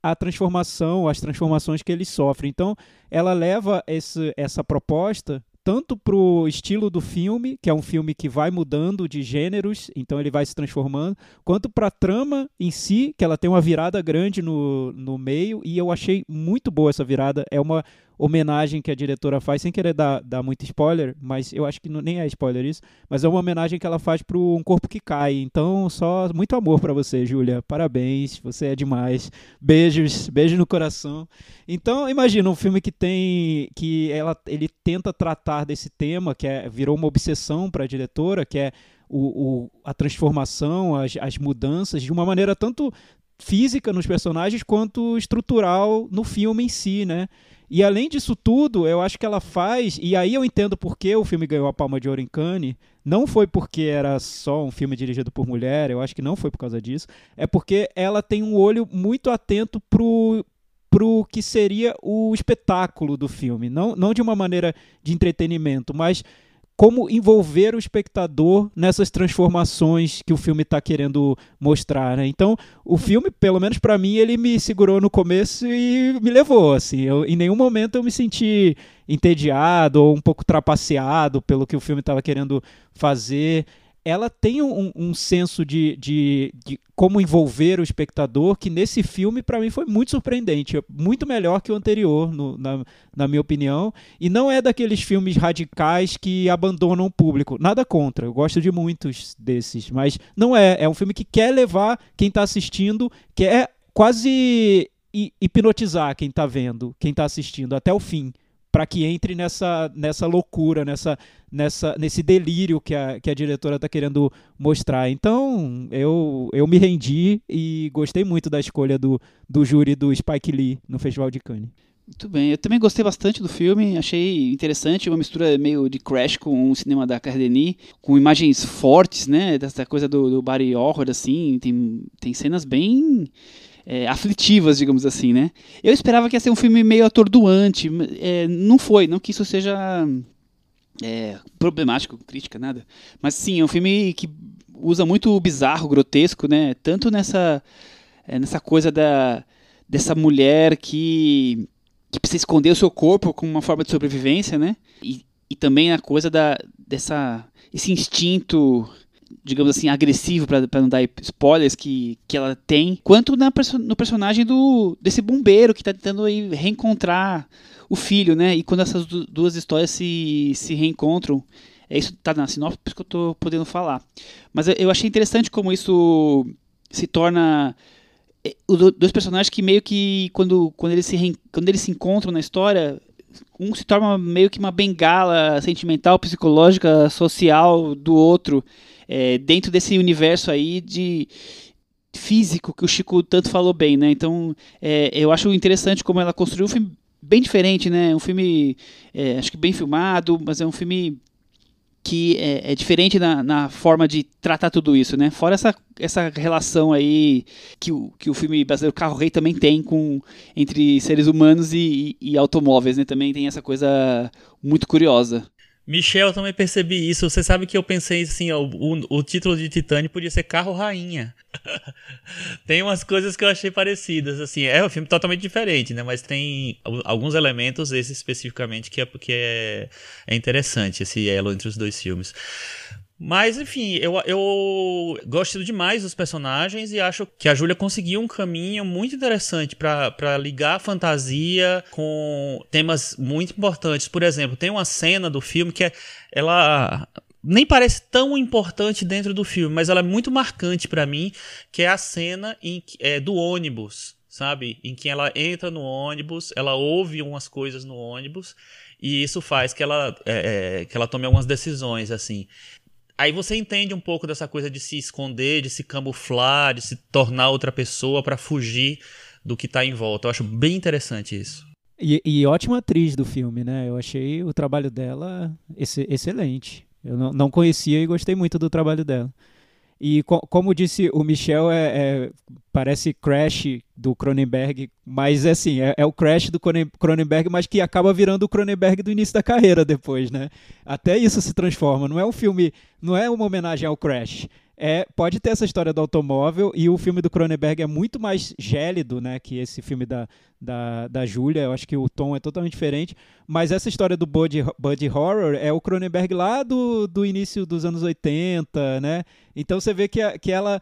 a transformação, as transformações que eles sofrem. Então, ela leva esse, essa proposta tanto para o estilo do filme, que é um filme que vai mudando de gêneros, então ele vai se transformando, quanto para a trama em si, que ela tem uma virada grande no, no meio, e eu achei muito boa essa virada. É uma homenagem que a diretora faz, sem querer dar, dar muito spoiler, mas eu acho que não, nem é spoiler isso, mas é uma homenagem que ela faz para Um Corpo que Cai. Então, só muito amor para você, Júlia. Parabéns, você é demais. Beijos, beijos no coração. Então, imagina um filme que tem que ela ele tenta tratar desse tema, que é virou uma obsessão para a diretora, que é o, o, a transformação, as, as mudanças, de uma maneira tanto física nos personagens quanto estrutural no filme em si, né? E além disso tudo, eu acho que ela faz, e aí eu entendo por que o filme ganhou a Palma de Ouro em Cannes, não foi porque era só um filme dirigido por mulher, eu acho que não foi por causa disso, é porque ela tem um olho muito atento pro pro que seria o espetáculo do filme, não, não de uma maneira de entretenimento, mas como envolver o espectador nessas transformações que o filme está querendo mostrar, né? Então, o filme, pelo menos para mim, ele me segurou no começo e me levou, assim. Eu, em nenhum momento eu me senti entediado ou um pouco trapaceado pelo que o filme estava querendo fazer ela tem um, um senso de, de, de, como envolver o espectador que nesse filme para mim foi muito surpreendente, muito melhor que o anterior, no, na, na minha opinião, e não é daqueles filmes radicais que abandonam o público, nada contra, eu gosto de muitos desses, mas não é, é um filme que quer levar quem está assistindo, quer quase hipnotizar quem está vendo, quem está assistindo até o fim para que entre nessa, nessa loucura, nessa, nessa, nesse delírio que a, que a diretora está querendo mostrar. Então, eu, eu me rendi e gostei muito da escolha do, do júri do Spike Lee no Festival de Cannes. Muito bem, eu também gostei bastante do filme, achei interessante, uma mistura meio de Crash com o cinema da Cardeni, com imagens fortes, né, dessa coisa do, do body horror, assim, tem, tem cenas bem é, aflitivas, digamos assim, né? Eu esperava que ia ser um filme meio atordoante, é, não foi, não que isso seja é, problemático, crítica, nada. Mas sim, é um filme que usa muito o bizarro, grotesco, né? Tanto nessa, é, nessa coisa da, dessa mulher que, que precisa esconder o seu corpo como uma forma de sobrevivência, né? E, e também a coisa da, dessa, esse instinto digamos assim, agressivo, para não dar spoilers, que, que ela tem, quanto na, no personagem do desse bombeiro que está tentando aí reencontrar o filho, né? E quando essas duas histórias se, se reencontram, é isso tá na sinopse, que eu estou podendo falar. Mas eu achei interessante como isso se torna é, os dois personagens que meio que quando, quando, eles se, quando eles se encontram na história, um se torna meio que uma bengala sentimental, psicológica, social do outro, é, dentro desse universo aí de físico que o Chico tanto falou bem, né? Então, é, eu acho interessante como ela construiu um filme bem diferente, né? Um filme, é, acho que bem filmado, mas é um filme que é, é diferente na, na, forma de tratar tudo isso, né? Fora essa, essa relação aí que o, que o filme brasileiro Carro Rei também tem com entre seres humanos e, e, e automóveis, né? Também tem essa coisa muito curiosa. Michel, também percebi isso. Você sabe que eu pensei assim, ó, o, o título de Titânio podia ser Carro Rainha. tem umas coisas que eu achei parecidas, assim. É um filme totalmente diferente, né? Mas tem alguns elementos, esse especificamente, que é, que é, é interessante, esse elo entre os dois filmes. Mas, enfim, eu, eu gosto demais dos personagens e acho que a Júlia conseguiu um caminho muito interessante para ligar a fantasia com temas muito importantes. Por exemplo, tem uma cena do filme que é, ela nem parece tão importante dentro do filme, mas ela é muito marcante para mim, que é a cena em, é, do ônibus, sabe? Em que ela entra no ônibus, ela ouve umas coisas no ônibus e isso faz que ela, é, é, que ela tome algumas decisões, assim. Aí você entende um pouco dessa coisa de se esconder, de se camuflar, de se tornar outra pessoa para fugir do que está em volta. Eu acho bem interessante isso. E, e, ótima atriz do filme, né? Eu achei o trabalho dela esse, excelente. Eu não, não conhecia e gostei muito do trabalho dela. E co como disse o Michel, é, é, parece Crash do Cronenberg, mas assim, é, é, o Crash do Cronenberg, mas que acaba virando o Cronenberg do início da carreira depois, né? Até isso se transforma. Não é um filme, não é uma homenagem ao Crash é, pode ter essa história do automóvel e o filme do Cronenberg é muito mais gélido, né, que esse filme da, da, da Julia. Eu acho que o tom é totalmente diferente. Mas essa história do Buddy, Buddy Horror é o Cronenberg lá do, do início dos anos 80, né? Então você vê que, a, que ela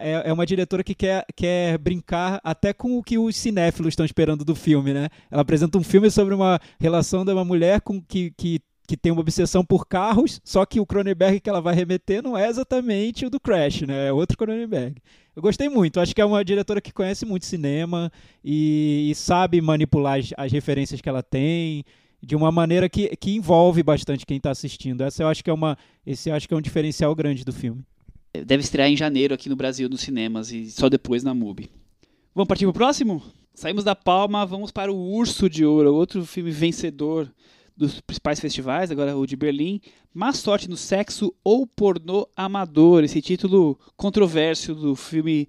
é, é uma diretora que quer, quer brincar até com o que os cinéfilos estão esperando do filme, né? Ela apresenta um filme sobre uma relação de uma mulher com que, que que tem uma obsessão por carros, só que o Cronenberg que ela vai remeter não é exatamente o do Crash, né? É outro Cronenberg. Eu gostei muito, acho que é uma diretora que conhece muito cinema e, e sabe manipular as, as, referências que ela tem de uma maneira que, que envolve bastante quem está assistindo. Essa eu acho que é uma, esse acho que é um diferencial grande do filme. Deve estrear em janeiro aqui no Brasil nos cinemas e só depois na MUBI. Vamos partir para o próximo? Saímos da Palma, vamos para o Urso de Ouro, outro filme vencedor dos principais festivais, agora o de Berlim, Má Sorte no Sexo ou Pornô Amador, esse título controverso do filme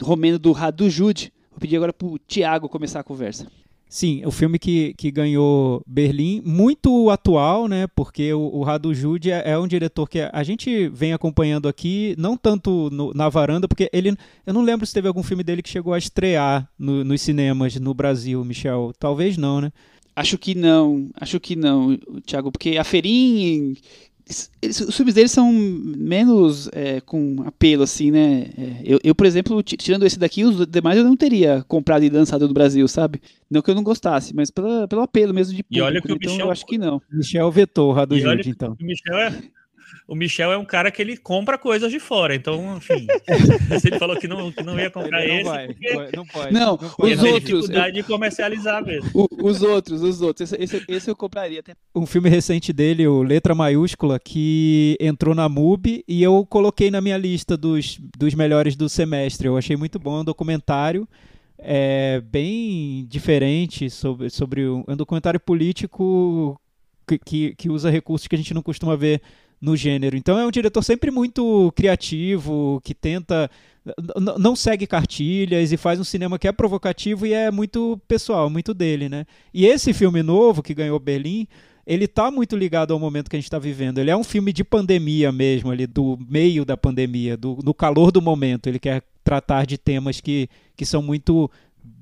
romeno do Radu Jude. Vou pedir agora para o Tiago começar a conversa. Sim, o filme que, que ganhou Berlim, muito atual, né? Porque o, o Radu Jude é, é, um diretor que a gente vem acompanhando aqui, não tanto no, na varanda, porque ele. Eu não lembro se teve algum filme dele que chegou a estrear no, nos cinemas no Brasil, Michel. Talvez não, né? Acho que não, acho que não, Thiago, porque a Ferim, eles, os filmes deles são menos é, com apelo, assim, né? É, eu, eu, por exemplo, tirando esse daqui, os demais eu não teria comprado e lançado no Brasil, sabe? Não que eu não gostasse, mas pela, pelo apelo mesmo de público. E olha que o então Michel, eu acho que não. Michel vetou o Rado Jude, então. O Michel é o Michel é um cara que ele compra coisas de fora. Então, enfim, se ele falou que não, que não ia comprar ele não esse. Vai, não pode. Não, não pode. os tem outros. dificuldade eu... de comercializar mesmo. O, os outros, os outros. Esse, esse, esse, eu compraria até. Um filme recente dele, o Letra Maiúscula, que entrou na MUBI e eu coloquei na minha lista dos, dos melhores do semestre. Eu achei muito bom. É um documentário é, bem diferente sobre, sobre um, é um documentário político que, que, que usa recursos que a gente não costuma ver no gênero. Então é um diretor sempre muito criativo, que tenta. Não segue cartilhas e faz um cinema que é provocativo e é muito pessoal, muito dele, né? E esse filme novo que ganhou Berlim, ele tá muito ligado ao momento que a gente está vivendo. Ele é um filme de pandemia mesmo, ali, do meio da pandemia, do, calor do momento. Ele quer tratar de temas que, que são muito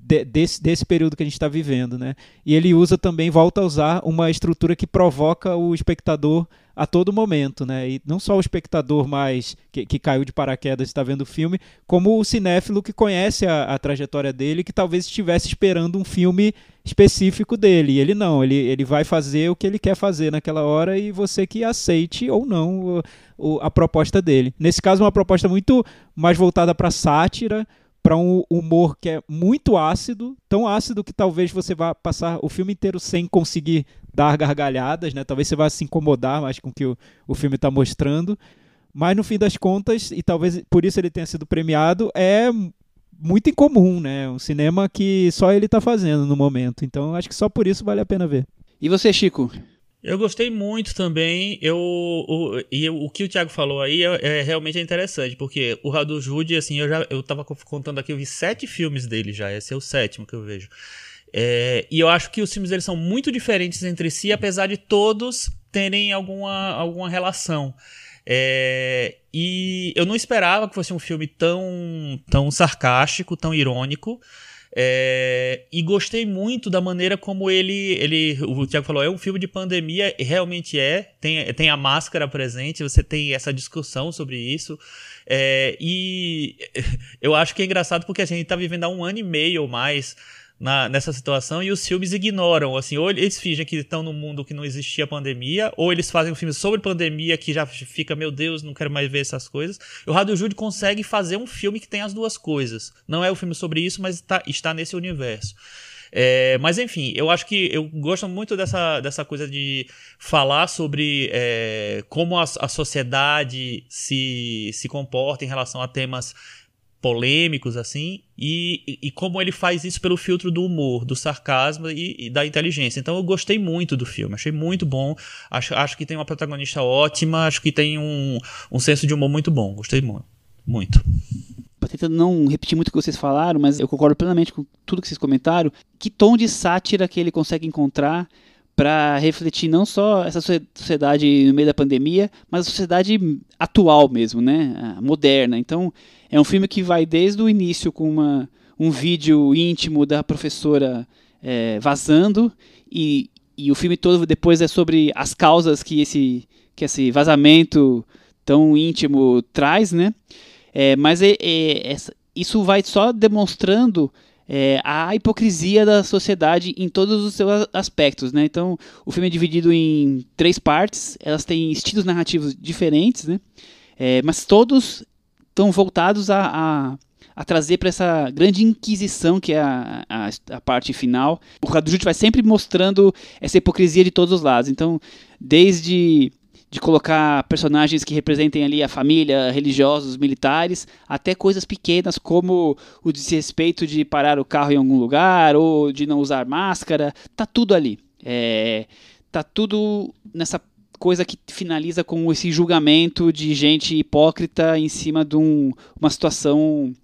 de, desse, desse período que a gente está vivendo, né? E ele usa também, volta a usar uma estrutura que provoca o espectador a todo momento, né? E não só o espectador mais que, que caiu de paraquedas está vendo o filme, como o cinéfilo que conhece a, a trajetória dele, que talvez estivesse esperando um filme específico dele. E ele não, ele, ele vai fazer o que ele quer fazer naquela hora e você que aceite ou não o, o, a proposta dele. Nesse caso, uma proposta muito mais voltada para sátira, para um humor que é muito ácido, tão ácido que talvez você vá passar o filme inteiro sem conseguir dar gargalhadas, né? Talvez você vá se incomodar mais com o que o, o filme está mostrando. Mas no fim das contas, e talvez por isso ele tenha sido premiado, é muito incomum, né? Um cinema que só ele está fazendo no momento. Então acho que só por isso vale a pena ver. E você, Chico? Eu gostei muito também. Eu, o, e eu, o que o Thiago falou aí é, é realmente interessante, porque o Radu Jude, assim, eu já eu tava contando aqui, eu vi sete filmes dele já, esse é o sétimo que eu vejo. É, e eu acho que os filmes dele são muito diferentes entre si, apesar de todos terem alguma, alguma relação. É, e eu não esperava que fosse um filme tão, tão sarcástico, tão irônico. É, e gostei muito da maneira como ele, ele. O Tiago falou, é um filme de pandemia, e realmente é. Tem, tem a máscara presente, você tem essa discussão sobre isso. É, e eu acho que é engraçado porque a gente está vivendo há um ano e meio ou mais na, nessa situação e os filmes ignoram, assim, ou eles fingem que estão num mundo que não existia pandemia, ou eles fazem um filme sobre pandemia que já fica, meu Deus, não quero mais ver essas coisas. O Rádio Júlio consegue fazer um filme que tem as duas coisas. Não é o um filme sobre isso, mas tá, está nesse universo. É, mas enfim, eu acho que eu gosto muito dessa, dessa coisa de falar sobre é, como a, a sociedade se, se comporta em relação a temas polêmicos, assim, e, e, como ele faz isso pelo filtro do humor, do sarcasmo e, e, da inteligência. Então eu gostei muito do filme, achei muito bom. Acho, acho que tem uma protagonista ótima, acho que tem um, um senso de humor muito bom. Gostei muito. muito. Tentando não repetir muito o que vocês falaram, mas eu concordo plenamente com tudo que vocês comentaram. Que tom de sátira que ele consegue encontrar para refletir não só essa sociedade no meio da pandemia, mas a sociedade atual mesmo, né, moderna. Então, é um filme que vai desde o início com uma, um vídeo íntimo da professora é, vazando e, e o filme todo depois é sobre as causas que esse, que esse vazamento tão íntimo traz, né? É, mas é, é, isso vai só demonstrando é, a hipocrisia da sociedade em todos os seus aspectos, né? Então, o filme é dividido em três partes, elas têm estilos narrativos diferentes, né? É, mas todos estão voltados a, a, a trazer para essa grande inquisição que é a, a, a parte final. O Radujut vai sempre mostrando essa hipocrisia de todos os lados. Então, desde de colocar personagens que representem ali a família, religiosos, militares, até coisas pequenas como o desrespeito de parar o carro em algum lugar ou de não usar máscara, tá tudo ali. É, tá tudo nessa coisa que finaliza com esse julgamento de gente hipócrita em cima de um, uma situação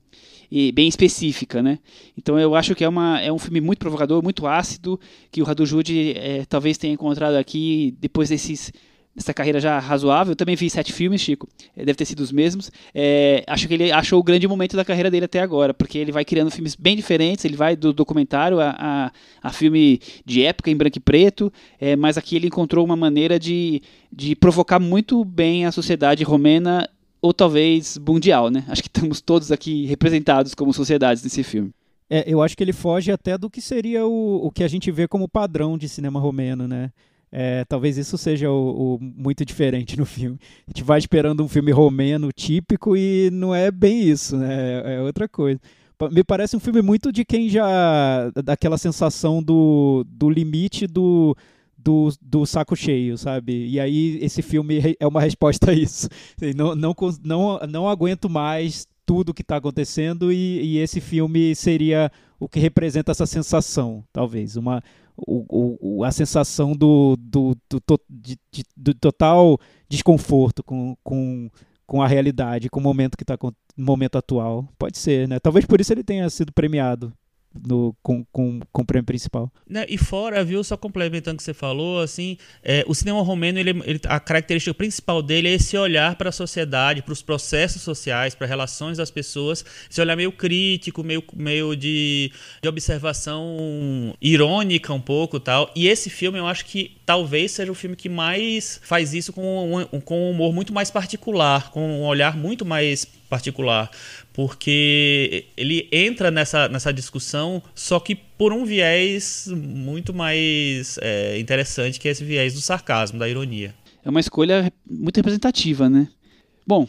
bem específica, né? Então eu acho que é, uma, é um filme muito provocador, muito ácido, que o Radu Jude é, talvez tenha encontrado aqui depois desses essa carreira já razoável. Eu também vi sete filmes, Chico. É, deve ter sido os mesmos. É, acho que ele achou o grande momento da carreira dele até agora, porque ele vai criando filmes bem diferentes. Ele vai do documentário a, a, a filme de época em branco e preto, é, mas aqui ele encontrou uma maneira de, de provocar muito bem a sociedade romena ou talvez mundial, né? Acho que estamos todos aqui representados como sociedades nesse filme. É, eu acho que ele foge até do que seria o, o que a gente vê como padrão de cinema romeno, né? É, talvez isso seja o, o, muito diferente no filme. A gente vai esperando um filme romeno típico e não é bem isso, né? É outra coisa. Me parece um filme muito de quem já. daquela sensação do, do limite do, do, do saco cheio, sabe? E aí esse filme é uma resposta a isso. Não, não, não, não aguento mais tudo que está acontecendo e, e esse filme seria o que representa essa sensação, talvez. Uma, o, o, a sensação do, do, do, de, de, do total desconforto com, com, com a realidade, com o momento que está momento atual. Pode ser, né? Talvez por isso ele tenha sido premiado no, com, com, com o prêmio principal. Né, e fora, viu, só complementando o que você falou, assim, é, o cinema romeno, ele, ele, a característica principal dele é esse olhar para a sociedade, para os processos sociais, para relações das pessoas, esse olhar meio crítico, meio, meio de, de observação irônica um pouco tal. E esse filme eu acho que talvez seja o filme que mais faz isso com um, com um humor muito mais particular, com um olhar muito mais particular, porque ele entra nessa, nessa discussão, só que por um viés muito mais é, interessante, que é esse viés do sarcasmo, da ironia. É uma escolha muito representativa, né? Bom,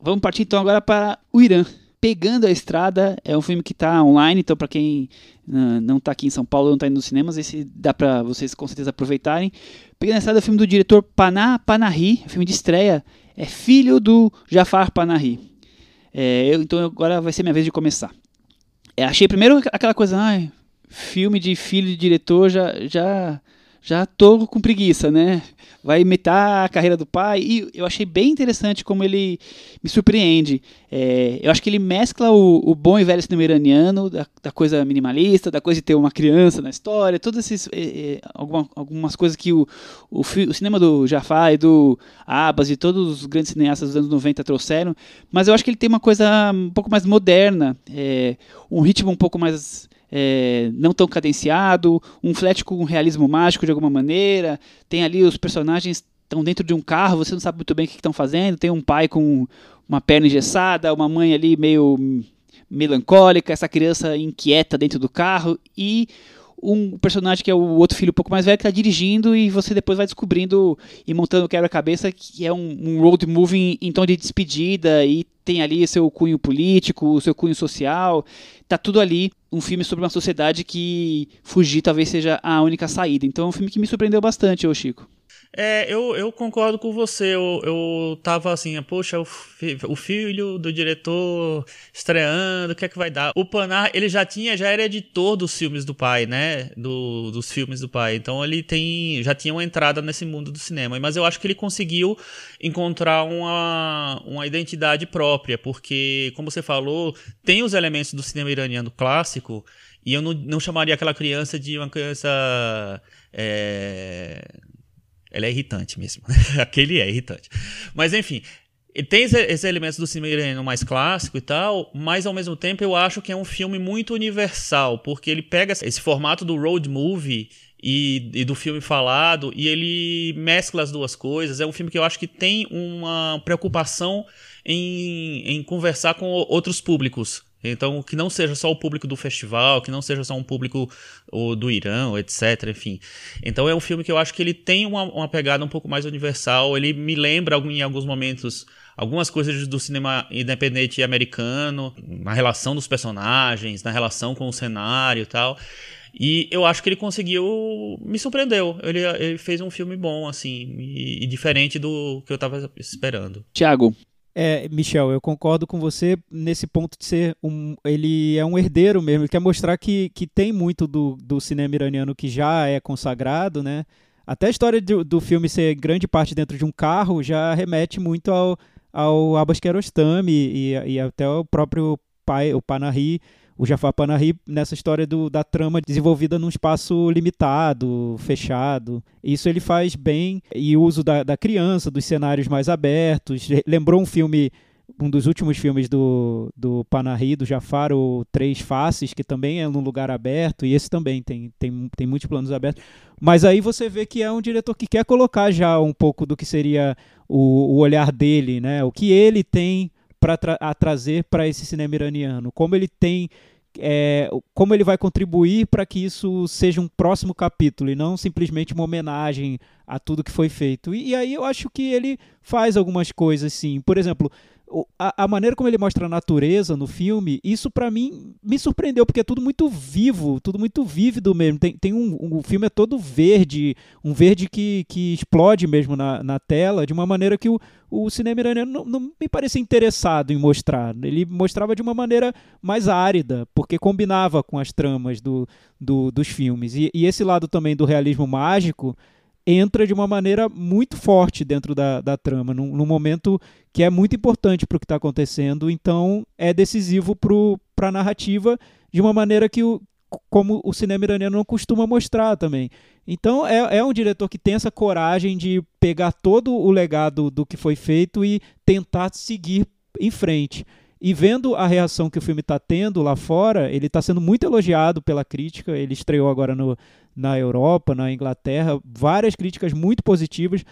vamos partir então agora para o Irã. Pegando a Estrada é um filme que está online, então para quem uh, não está aqui em São Paulo, não está indo nos cinemas, esse dá para vocês com certeza aproveitarem. Pegando a Estrada é o filme do diretor Paná Panahi, é filme de estreia, é filho do Jafar Panahi. É, eu, então agora vai ser minha vez de começar. É, achei primeiro aquela coisa, ai, filme de filho de diretor já já já tô com preguiça, né? Vai imitar a carreira do pai. E eu achei bem interessante como ele me surpreende. É, eu acho que ele mescla o, o, bom e velho cinema iraniano, da, da, coisa minimalista, da coisa de ter uma criança na história, todas esses, é, é, alguma, algumas coisas que o, o, o, cinema do Jafar e do Abbas e todos os grandes cineastas dos anos 90 trouxeram. Mas eu acho que ele tem uma coisa um pouco mais moderna, é, um ritmo um pouco mais é, não tão cadenciado, um flat com um realismo mágico de alguma maneira. Tem ali os personagens estão dentro de um carro, você não sabe muito bem o que estão fazendo. Tem um pai com uma perna engessada, uma mãe ali meio melancólica, essa criança inquieta dentro do carro e um personagem que é o outro filho um pouco mais velho que está dirigindo e você depois vai descobrindo e montando o quebra-cabeça que é um, um, road movie em tom de despedida e tem ali seu cunho político, seu cunho social, tá tudo ali. Um filme sobre uma sociedade que fugir talvez seja a única saída. Então é um filme que me surpreendeu bastante, ô Chico. É, eu, eu concordo com você. Eu, eu tava assim, poxa, o, fi, o filho do diretor estreando, o que é que vai dar? O Panar, ele já tinha, já era editor dos filmes do pai, né? Do, dos filmes do pai. Então ele tem, já tinha uma entrada nesse mundo do cinema. Mas eu acho que ele conseguiu encontrar uma, uma identidade própria, porque, como você falou, tem os elementos do cinema iraniano clássico. E eu não, não chamaria aquela criança de uma criança. É, ela é irritante mesmo. Aquele é irritante. Mas enfim, tem esses elementos do cinema iraniano mais clássico e tal, mas ao mesmo tempo eu acho que é um filme muito universal, porque ele pega esse formato do road movie e, e, do filme falado e ele mescla as duas coisas. É um filme que eu acho que tem uma preocupação em, em conversar com outros públicos. Então, que não seja só o público do festival, que não seja só um público o, do Irã, etc, enfim. Então, é um filme que eu acho que ele tem uma, uma pegada um pouco mais universal. Ele me lembra em alguns momentos algumas coisas do cinema independente americano, na relação dos personagens, na relação com o cenário e tal. E eu acho que ele conseguiu. Me surpreendeu. Ele, ele fez um filme bom, assim, e, e diferente do que eu estava esperando. Tiago, é, Michel, eu concordo com você nesse ponto de ser um. Ele é um herdeiro mesmo. Ele quer mostrar que, que tem muito do, do cinema iraniano que já é consagrado, né? Até a história do, do filme ser grande parte dentro de um carro já remete muito ao, ao Abbas Kiarostami e, e até o próprio pai, o Panahi, o Jafar Panahi nessa história do, da trama desenvolvida num espaço limitado, fechado. Isso ele faz bem e o uso da, da criança, dos cenários mais abertos. Lembrou um filme um dos últimos filmes do, do Panahi, do Jafar, o Três Faces, que também é num lugar aberto, e esse também tem, tem, tem muitos planos abertos. Mas aí você vê que é um diretor que quer colocar já um pouco do que seria o, o olhar dele, né? O que ele tem para tra trazer para esse cinema iraniano, como ele tem é, como ele vai contribuir para que isso seja um próximo capítulo e não simplesmente uma homenagem a tudo que foi feito. E, e aí eu acho que ele faz algumas coisas, sim. Por exemplo, a, a, maneira como ele mostra a natureza no filme, isso para mim me surpreendeu, porque é tudo muito vivo, tudo muito vívido mesmo. Tem, tem um, um, o filme é todo verde, um verde que, que explode mesmo na, na tela, de uma maneira que o, o cinema iraniano não, não me parecia interessado em mostrar. Ele mostrava de uma maneira mais árida, porque combinava com as tramas do, do dos filmes. E, e esse lado também do realismo mágico entra de uma maneira muito forte dentro da, da trama, num, num momento que é muito importante para o que está acontecendo, então é decisivo para a narrativa de uma maneira que o, como o cinema iraniano não costuma mostrar também. Então é, é um diretor que tem essa coragem de pegar todo o legado do que foi feito e tentar seguir em frente. E vendo a reação que o filme está tendo lá fora, ele está sendo muito elogiado pela crítica. Ele estreou agora no, na Europa, na Inglaterra, várias críticas muito positivas,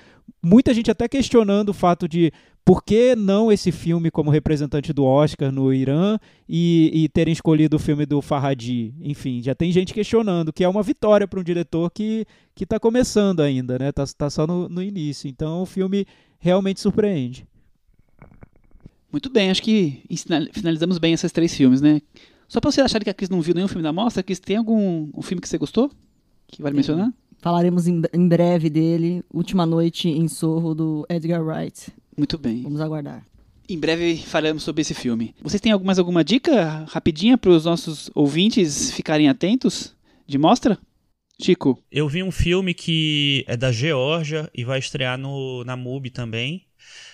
muita gente até questionando o fato de por que não esse filme como representante do Oscar no Irã e, e terem escolhido o filme do Farhadi. Enfim, já tem gente questionando, que é uma vitória para um diretor que está começando ainda, né? Tá, tá só no, no início. Então o filme realmente surpreende. Muito bem, acho que finalizamos bem esses três filmes, né? Só pra você achar que a Cris não viu nenhum filme da mostra, Cris, tem algum um filme que você gostou? Que vale mencionar? Falaremos em, em breve dele, Última Noite em Sorro, do Edgar Wright. Muito bem. Vamos aguardar. Em breve falaremos sobre esse filme. Vocês têm mais alguma dica rapidinha para os nossos ouvintes ficarem atentos de mostra? Chico. Eu vi um filme que é da Geórgia e vai estrear no, na MUBI também.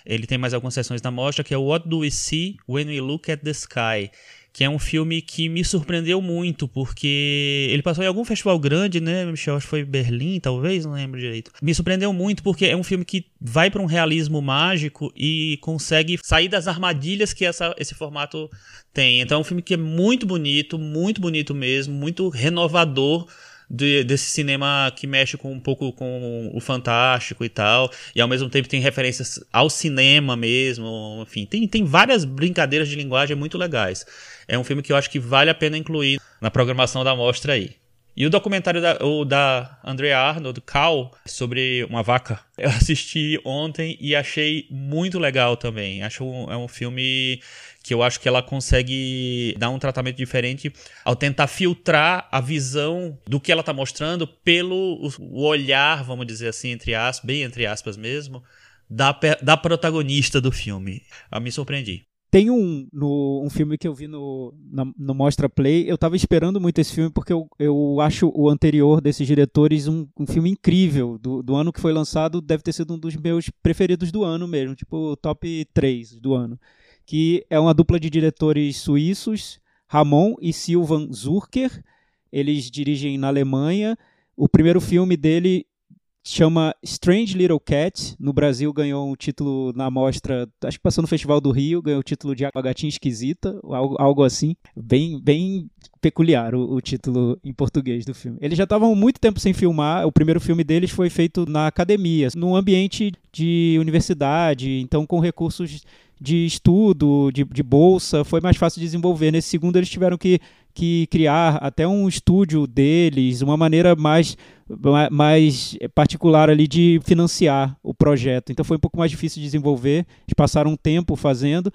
Ele tem mais algumas sessões da mostra, que é What Do We See When We Look at the Sky? que é um filme que me surpreendeu muito, porque ele passou em algum festival grande, né, Michel? Acho que foi Berlim, talvez, não lembro direito. Me surpreendeu muito porque é um filme que vai para um realismo mágico e consegue sair das armadilhas que essa, esse formato tem. Então é um filme que é muito bonito, muito bonito mesmo, muito renovador de, desse cinema que mexe com um pouco com o fantástico e tal, e ao mesmo tempo tem referências ao cinema mesmo, enfim, tem, tem várias brincadeiras de linguagem muito legais. É um filme que eu acho que vale a pena incluir na programação da mostra aí. E o documentário da, o da Andrea Arnold, Cal, sobre uma vaca, eu assisti ontem e achei muito legal também. Acho um, é um filme que eu acho que ela consegue dar um tratamento diferente ao tentar filtrar a visão do que ela está mostrando pelo o olhar, vamos dizer assim, entre aspas, bem entre aspas mesmo, da, da protagonista do filme. Eu me surpreendi. Tem um, no, um filme que eu vi no, na, no Mostra Play. Eu tava esperando muito esse filme porque eu, eu acho o anterior desses diretores um, um filme incrível. Do, do ano que foi lançado, deve ter sido um dos meus preferidos do ano mesmo, tipo top 3 do ano que é uma dupla de diretores suíços, Ramon e Silvan Zurker. Eles dirigem na Alemanha. O primeiro filme dele chama Strange Little Cat. No Brasil ganhou um título na mostra, acho que passou no Festival do Rio, ganhou o título de A Gatinha Esquisita, algo, algo assim. Bem, bem peculiar o, o, título em português do filme. Eles já estavam muito tempo sem filmar. O primeiro filme deles foi feito na academia, num ambiente de universidade, então com recursos de estudo, de, de bolsa, foi mais fácil de desenvolver. Nesse segundo, eles tiveram que, que criar até um estúdio deles, uma maneira mais, mais particular ali de financiar o projeto. Então foi um pouco mais difícil de desenvolver. Eles passaram um tempo fazendo.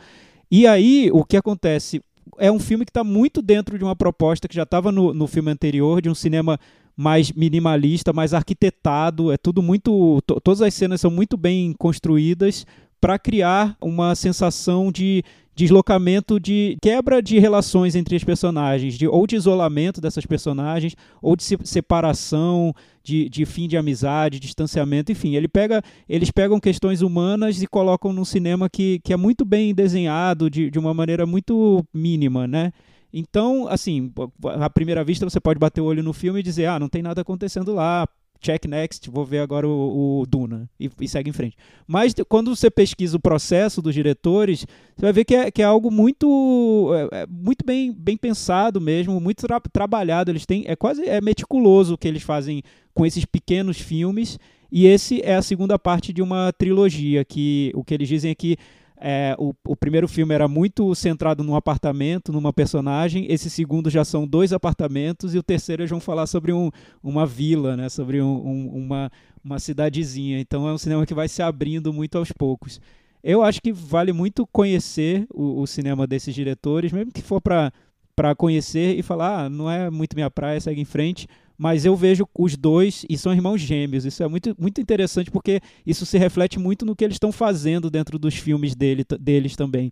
E aí, o que acontece? É um filme que está muito dentro de uma proposta que já estava no, no filme anterior, de um cinema mais minimalista, mais arquitetado, é tudo muito. Todas as cenas são muito bem construídas, para criar uma sensação de deslocamento de quebra de relações entre os personagens, de, ou de isolamento dessas personagens, ou de separação, de, de fim de amizade, distanciamento, enfim. Ele pega, eles pegam questões humanas e colocam num cinema que, que é muito bem desenhado, de, de uma maneira muito mínima, né? Então, assim, à primeira vista você pode bater o olho no filme e dizer, ah, não tem nada acontecendo lá, check next, vou ver agora o, o Duna e, e, segue em frente. Mas quando você pesquisa o processo dos diretores, você vai ver que é, que é algo muito, é, é muito bem, bem pensado mesmo, muito tra trabalhado. Eles têm, é quase é meticuloso o que eles fazem com esses pequenos filmes. E esse é a segunda parte de uma trilogia que o que eles dizem é que é, o, o, primeiro filme era muito centrado num apartamento, numa personagem. Esse segundo já são dois apartamentos e o terceiro eles vão falar sobre um, uma vila, né? Sobre um, um, uma, uma cidadezinha. Então é um cinema que vai se abrindo muito aos poucos. Eu acho que vale muito conhecer o, o cinema desses diretores, mesmo que for para conhecer e falar, ah, não é muito minha praia, segue em frente mas eu vejo os dois e são irmãos gêmeos. Isso é muito, muito interessante porque isso se reflete muito no que eles estão fazendo dentro dos filmes dele, deles também.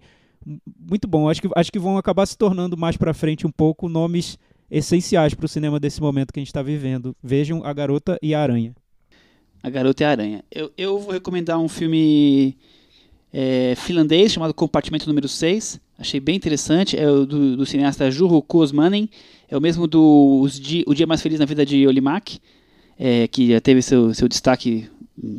Muito bom. Acho que, acho que vão acabar se tornando mais para frente um pouco nomes essenciais para o cinema desse momento que a gente está vivendo. Vejam A Garota e a Aranha. A Garota e a Aranha. Eu, eu vou recomendar um filme é, finlandês chamado Compartimento Número 6. Achei bem interessante. É do, do cineasta Juho Kosmanen. É o mesmo do os Di, O Dia Mais Feliz na Vida de Olimak, é, que já teve seu, seu destaque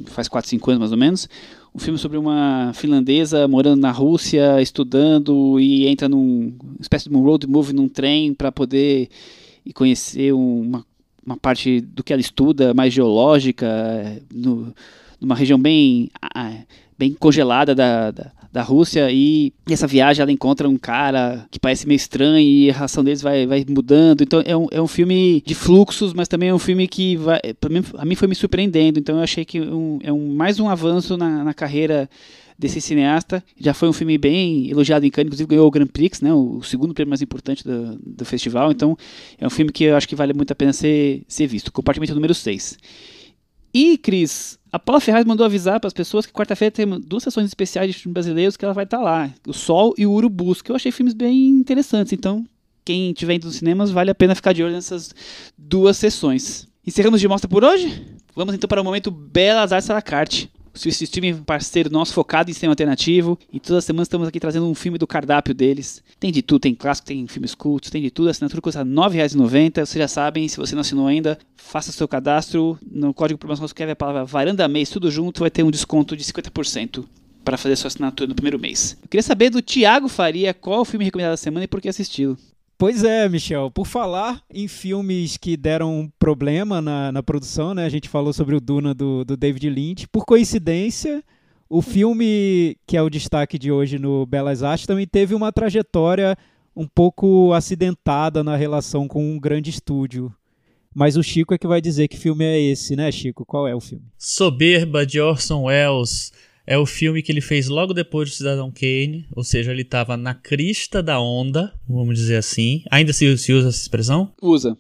faz 4, 5 anos mais ou menos. Um filme sobre uma finlandesa morando na Rússia, estudando e entra num uma espécie de um road movie num trem para poder conhecer uma, uma parte do que ela estuda mais geológica no, numa região bem, ah, bem congelada da, da, da Rússia e essa viagem ela encontra um cara que parece meio estranho e a relação deles vai, vai mudando. Então é um, é um filme de fluxos, mas também é um filme que vai, mim, a mim foi me surpreendendo. Então eu achei que um, é um, mais um avanço na, na carreira desse cineasta. Já foi um filme bem elogiado em Cannes, inclusive ganhou o Grand Prix, né, o segundo prêmio mais importante do, do festival. Então é um filme que eu acho que vale muito a pena ser, ser visto. Compartimento número 6. E, Cris, a Paula Ferraz mandou avisar para as pessoas que quarta-feira tem duas sessões especiais de filmes brasileiros que ela vai estar tá lá. O Sol e o Urubus, que eu achei filmes bem interessantes. Então, quem estiver indo nos cinemas, vale a pena ficar de olho nessas duas sessões. Encerramos de mostra por hoje? Vamos então para o momento Belas Artes à la carte o streaming parceiro nosso focado em cinema alternativo. E todas as semanas estamos aqui trazendo um filme do cardápio deles. Tem de tudo, tem clássico, tem filmes cultos, tem de tudo. A assinatura custa R$ 9,90. Vocês já sabem, se você não assinou ainda, faça seu cadastro. No código promoção escreve a palavra varanda mês, tudo junto, vai ter um desconto de 50% para fazer sua assinatura no primeiro mês. Eu queria saber do Thiago Faria qual o filme recomendado da semana e por que assisti-lo. Pois é, Michel. Por falar em filmes que deram problema na, na produção, né? A gente falou sobre o Duna do, do David Lynch. Por coincidência, o filme que é o destaque de hoje no Belas Artes também teve uma trajetória um pouco acidentada na relação com um grande estúdio. Mas o Chico é que vai dizer que filme é esse, né, Chico? Qual é o filme? Soberba de Orson Welles é o filme que ele fez logo depois do Cidadão Kane, ou seja, ele estava na crista da onda, vamos dizer assim. Ainda se, se usa essa expressão? Usa.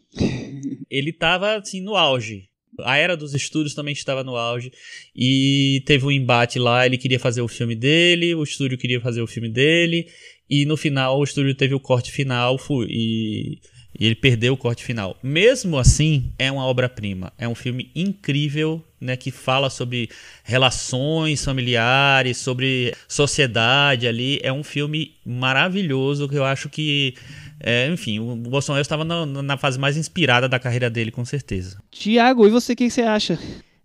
ele estava assim no auge. A era dos estúdios também estava no auge e teve um embate lá. Ele queria fazer o filme dele, o estúdio queria fazer o filme dele e no final o estúdio teve o corte final e e ele perdeu o corte final. Mesmo assim, é uma obra-prima. É um filme incrível, né, que fala sobre relações familiares, sobre sociedade ali. É um filme maravilhoso que eu acho que, é, enfim, o Bolsonaro estava na, na, fase mais inspirada da carreira dele, com certeza. Tiago, e você, o que você acha?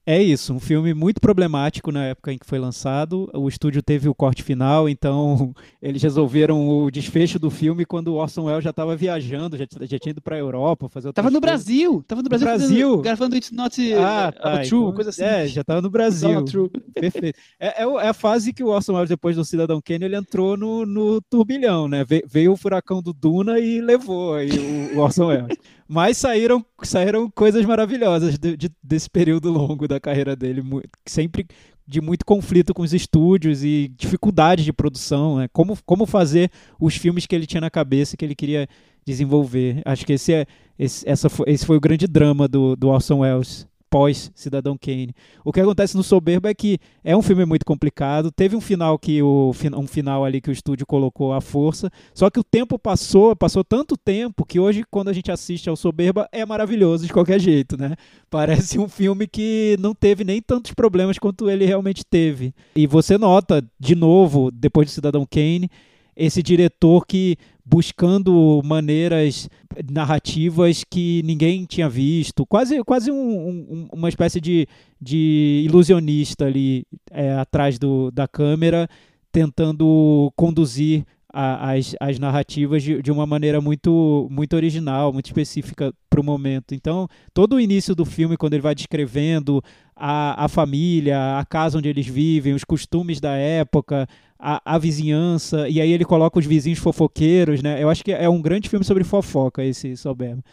É isso, um filme muito problemático na época em que foi lançado. O estúdio teve o corte final, então eles resolveram o desfecho do filme quando o Orson Welles já estava viajando, já, já tinha ido para a Europa fazer Tava no. Brasil, tava no Brasil, no Brasil. gravando It's Not ah, tá, True, então, coisa assim. É, já tava no Brasil. Perfeito. É, é, é, a fase que o Orson Welles depois do Cidadão Kane ele entrou no, no turbilhão, né? Ve veio o furacão do Duna e levou aí o, o Orson Welles. Mas saíram, saíram coisas maravilhosas de, de, desse período longo da carreira dele, sempre de muito conflito com os estúdios e dificuldade de produção, né? como, como fazer os filmes que ele tinha na cabeça que ele queria desenvolver. Acho que esse, é, esse, essa foi, esse foi o grande drama do, do Orson Welles pós Cidadão Kane. O que acontece no Soberba é que é um filme muito complicado. Teve um final que o um final ali que o estúdio colocou à força. Só que o tempo passou, passou tanto tempo que hoje quando a gente assiste ao Soberba é maravilhoso de qualquer jeito, né? Parece um filme que não teve nem tantos problemas quanto ele realmente teve. E você nota de novo depois de Cidadão Kane esse diretor que buscando maneiras narrativas que ninguém tinha visto, quase, quase um, um, uma espécie de, de ilusionista ali é, atrás do, da câmera, tentando conduzir a, as, as narrativas de, de uma maneira muito, muito original, muito específica para o momento. Então, todo o início do filme, quando ele vai descrevendo a, a família, a casa onde eles vivem, os costumes da época, a, a, vizinhança, e aí ele coloca os vizinhos fofoqueiros, né? Eu acho que é um grande filme sobre fofoca, esse Soberba.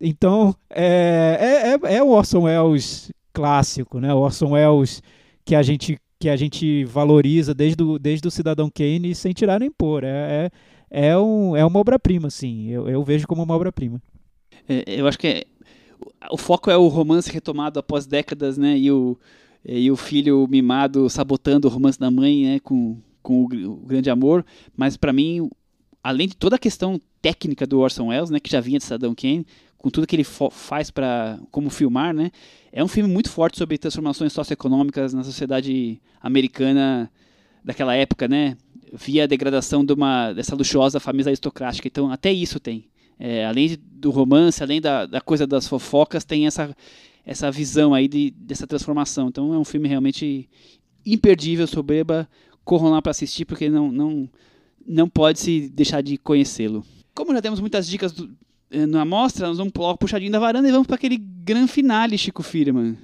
Então, é, é, é, é o Orson Welles clássico, né? O Orson Welles que a gente, que a gente valoriza desde o, desde o Cidadão Kane sem tirar nem pôr. É, é, é, um, é uma obra-prima, sim. Eu, eu vejo como uma obra-prima. É, eu acho que é, o foco é o romance retomado após décadas, né? E o, e o filho mimado sabotando o romance da mãe, né? Com, com o, o grande amor, mas para mim, além de toda a questão técnica do Orson Welles, né, que já vinha de Saddam Kane, com tudo que ele faz para como filmar, né, é um filme muito forte sobre transformações socioeconômicas na sociedade americana daquela época, né, via a degradação de uma dessa luxuosa família aristocrática. Então, até isso tem. É, além do romance, além da, da coisa das fofocas, tem essa essa visão aí de, dessa transformação. Então, é um filme realmente imperdível, soberba, corram lá para assistir, porque não, não, não pode se deixar de conhecê-lo. Como já temos muitas dicas do, na mostra, nós vamos puxar puxadinho da varanda e vamos para aquele grande finale, Chico Firman.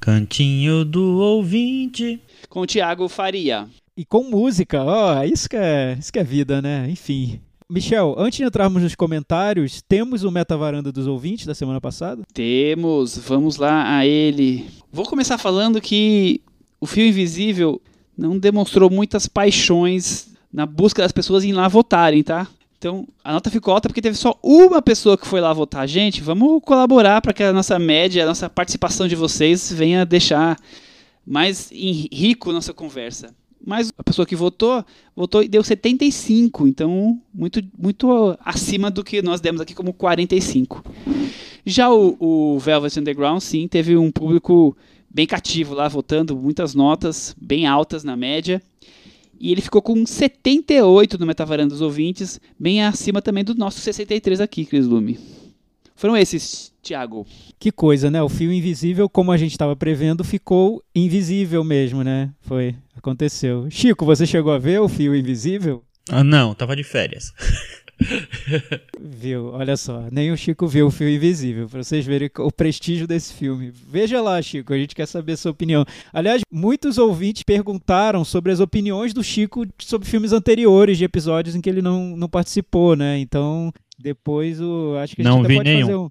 Cantinho do ouvinte. Com o Thiago Faria. E com música, ó, isso que é, isso que é vida, né? Enfim. Michel, antes de entrarmos nos comentários, temos o Meta Varanda dos ouvintes da semana passada? Temos, vamos lá a ele. Vou começar falando que o Fio Invisível não demonstrou muitas paixões na busca das pessoas em lá votarem, tá? Então, a nota ficou alta porque teve só uma pessoa que foi lá votar. Gente, vamos colaborar para que a nossa média, a nossa participação de vocês venha deixar mais rico nossa conversa. Mas a pessoa que votou, votou e deu 75, então muito, muito acima do que nós demos aqui como 45. Já o, o Velvet Underground, sim, teve um público bem cativo lá, votando, muitas notas, bem altas na média. E ele ficou com 78 no Metavaranda dos ouvintes, bem acima também do nosso 63 aqui, Cris Lume. Foram esses, Thiago. Que coisa, né? O fio invisível, como a gente estava prevendo, ficou invisível mesmo, né? Foi, aconteceu. Chico, você chegou a ver o fio invisível? Ah, não, tava de férias. viu, olha só, nem o Chico viu o fio invisível, para vocês verem o prestígio desse filme. Veja lá, Chico, a gente quer saber a sua opinião. Aliás, muitos ouvintes perguntaram sobre as opiniões do Chico sobre filmes anteriores de episódios em que ele não, não participou, né? Então, depois o. Acho que a gente não vi pode nenhum. fazer um.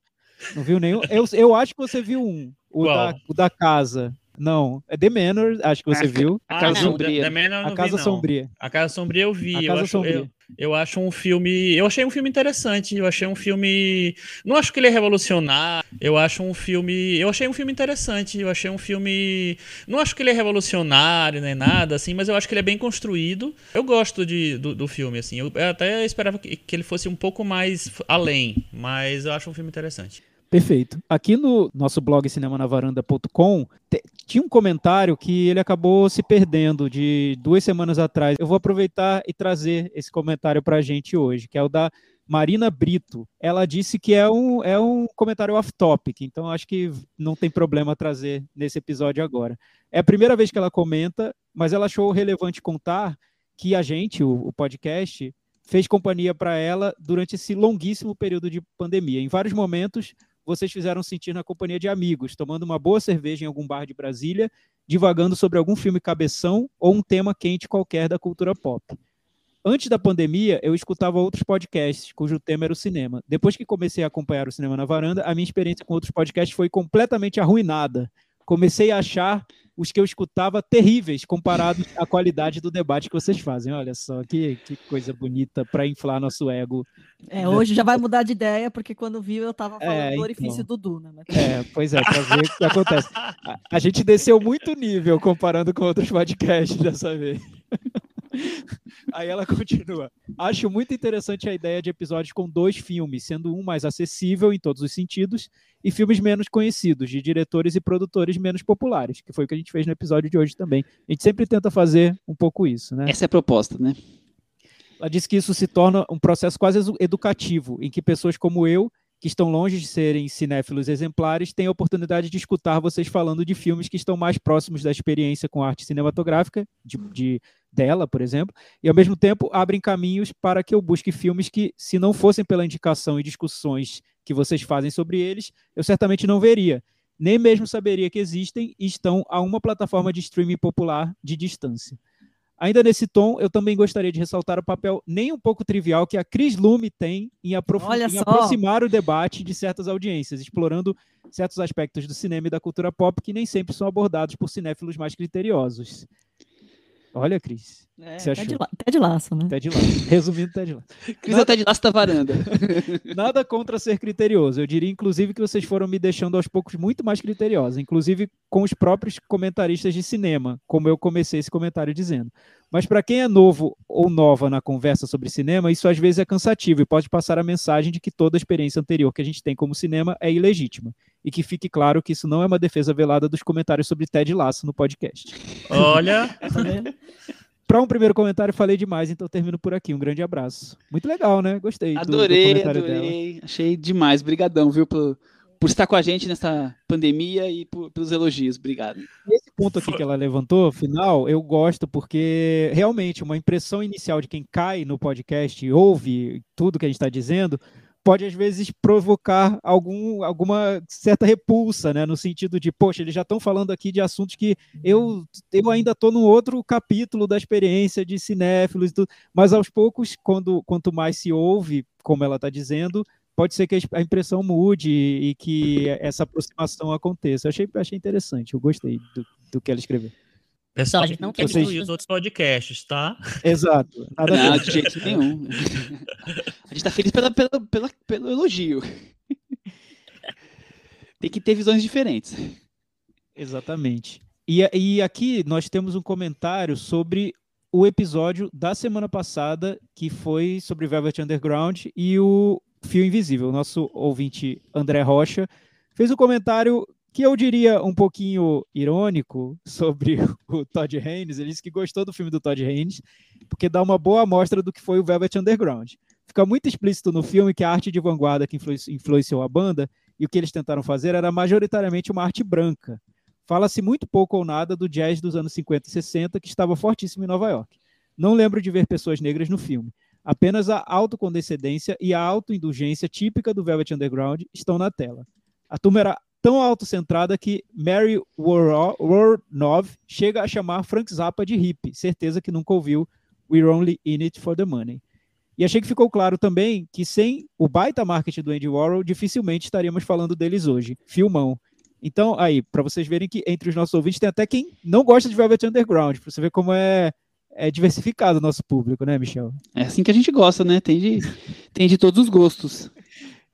Não viu nenhum? Eu, eu acho que você viu um. O, da, o da casa. Não, é The Manor, acho que você a, viu. A Casa Sombria. The, The a Casa vi, Sombria. A Casa Sombria eu vi. A eu Casa acho, Sombria. Eu, eu acho um filme. Eu achei um filme interessante. Eu achei um filme. Não acho que ele é revolucionário. Eu acho um filme. Eu achei um filme interessante. Eu achei um filme. Não acho que ele é revolucionário nem nada, assim, mas eu acho que ele é bem construído. Eu gosto de, do, do filme, assim. Eu até esperava que, que ele fosse um pouco mais além, mas eu acho um filme interessante. Perfeito. Aqui no nosso blog cinemanavaranda.com tinha um comentário que ele acabou se perdendo de duas semanas atrás. Eu vou aproveitar e trazer esse comentário para a gente hoje, que é o da Marina Brito. Ela disse que é um, é um comentário off-topic, então acho que não tem problema trazer nesse episódio agora. É a primeira vez que ela comenta, mas ela achou relevante contar que a gente, o, o podcast, fez companhia para ela durante esse longuíssimo período de pandemia. Em vários momentos, vocês fizeram sentir na companhia de amigos, tomando uma boa cerveja em algum bar de Brasília, divagando sobre algum filme cabeção ou um tema quente qualquer da cultura pop. Antes da pandemia, eu escutava outros podcasts cujo tema era o cinema. Depois que comecei a acompanhar o Cinema na Varanda, a minha experiência com outros podcasts foi completamente arruinada. Comecei a achar os que eu escutava terríveis comparados à qualidade do debate que vocês fazem. Olha só, que, que coisa bonita para inflar nosso ego. É, hoje já vai mudar de ideia, porque quando viu eu estava falando é, do orifício então. do Duna. Né? É, pois é, para ver o que acontece. A, a gente desceu muito nível comparando com outros podcasts dessa vez. Aí ela continua. Acho muito interessante a ideia de episódios com dois filmes, sendo um mais acessível em todos os sentidos e filmes menos conhecidos, de diretores e produtores menos populares, que foi o que a gente fez no episódio de hoje também. A gente sempre tenta fazer um pouco isso, né? Essa é a proposta, né? Ela disse que isso se torna um processo quase educativo, em que pessoas como eu que estão longe de serem cinéfilos exemplares têm a oportunidade de escutar vocês falando de filmes que estão mais próximos da experiência com arte cinematográfica, de, de, dela, por exemplo, e ao mesmo tempo abrem caminhos para que eu busque filmes que, se não fossem pela indicação e discussões que vocês fazem sobre eles, eu certamente não veria, nem mesmo saberia que existem e estão a uma plataforma de streaming popular de distância. Ainda nesse tom, eu também gostaria de ressaltar o papel nem um pouco trivial que a Cris Lume tem em, em aproximar o debate de certas audiências, explorando certos aspectos do cinema e da cultura pop que nem sempre são abordados por cinéfilos mais criteriosos. Olha, Cris. É, você achou? Até de laço, né? Até de laço. Resumindo, até de laço. Cris Nada... até de laço da varanda. Nada contra ser criterioso. Eu diria, inclusive, que vocês foram me deixando aos poucos muito mais criteriosa, inclusive com os próprios comentaristas de cinema, como eu comecei esse comentário dizendo. Mas para quem é novo ou nova na conversa sobre cinema, isso às vezes é cansativo e pode passar a mensagem de que toda a experiência anterior que a gente tem como cinema é ilegítima. E que fique claro que isso não é uma defesa velada dos comentários sobre Ted Lasso no podcast. Olha! Para um primeiro comentário, falei demais, então termino por aqui. Um grande abraço. Muito legal, né? Gostei. Adorei, do, do adorei. Dela. Achei demais. Obrigadão, viu, por, por estar com a gente nessa pandemia e por, pelos elogios. Obrigado. Esse ponto aqui que ela levantou, final, eu gosto porque realmente uma impressão inicial de quem cai no podcast e ouve tudo que a gente está dizendo pode às vezes provocar algum, alguma certa repulsa, né? No sentido de, poxa, eles já estão falando aqui de assuntos que eu, eu ainda estou num outro capítulo da experiência de cinéfilos, tudo, mas aos poucos, quando, quanto mais se ouve, como ela está dizendo, pode ser que a impressão mude e que essa aproximação aconteça. Eu achei, achei interessante, eu gostei do, do que ela escreveu. Pessoal, a gente não quer Vocês- destruir os outros podcasts, tá? Exato. Nada. Não, de jeito nenhum. A gente tá feliz pela, pela, pela- pelo elogio. Tem que ter visões diferentes. Exatamente. E, e aqui nós temos um comentário sobre o episódio da semana passada, que foi sobre Velvet Underground e o Fio Invisível. Nosso ouvinte André Rocha fez um comentário que eu diria um pouquinho irônico sobre o Todd Haynes. Ele disse que gostou do filme do Todd Haynes, porque dá uma boa amostra do que foi o Velvet Underground. Fica muito explícito no filme que a arte de vanguarda que influenci- influenciou a banda e o que eles tentaram fazer era majoritariamente uma arte branca. Fala-se muito pouco ou nada do jazz dos anos 50 e 60, que estava fortíssimo em Nova York. Não lembro de ver pessoas negras no filme. Apenas a autocondescendência e a autoindulgência típica do Velvet Underground estão na tela. A turma era tão autocentrada que Mary Warnov chega a chamar Frank Zappa de hippie, certeza que nunca ouviu We're Only In It For The Money. E achei que ficou claro também que sem o baita marketing do Andy Warhol, dificilmente estaríamos falando deles hoje. Filmão. Então, aí, para vocês verem que entre os nossos ouvintes tem até quem não gosta de Velvet Underground, para você ver como é, é diversificado o nosso público, né, Michel? É assim que a gente gosta, né? Tem de, tem de todos os gostos.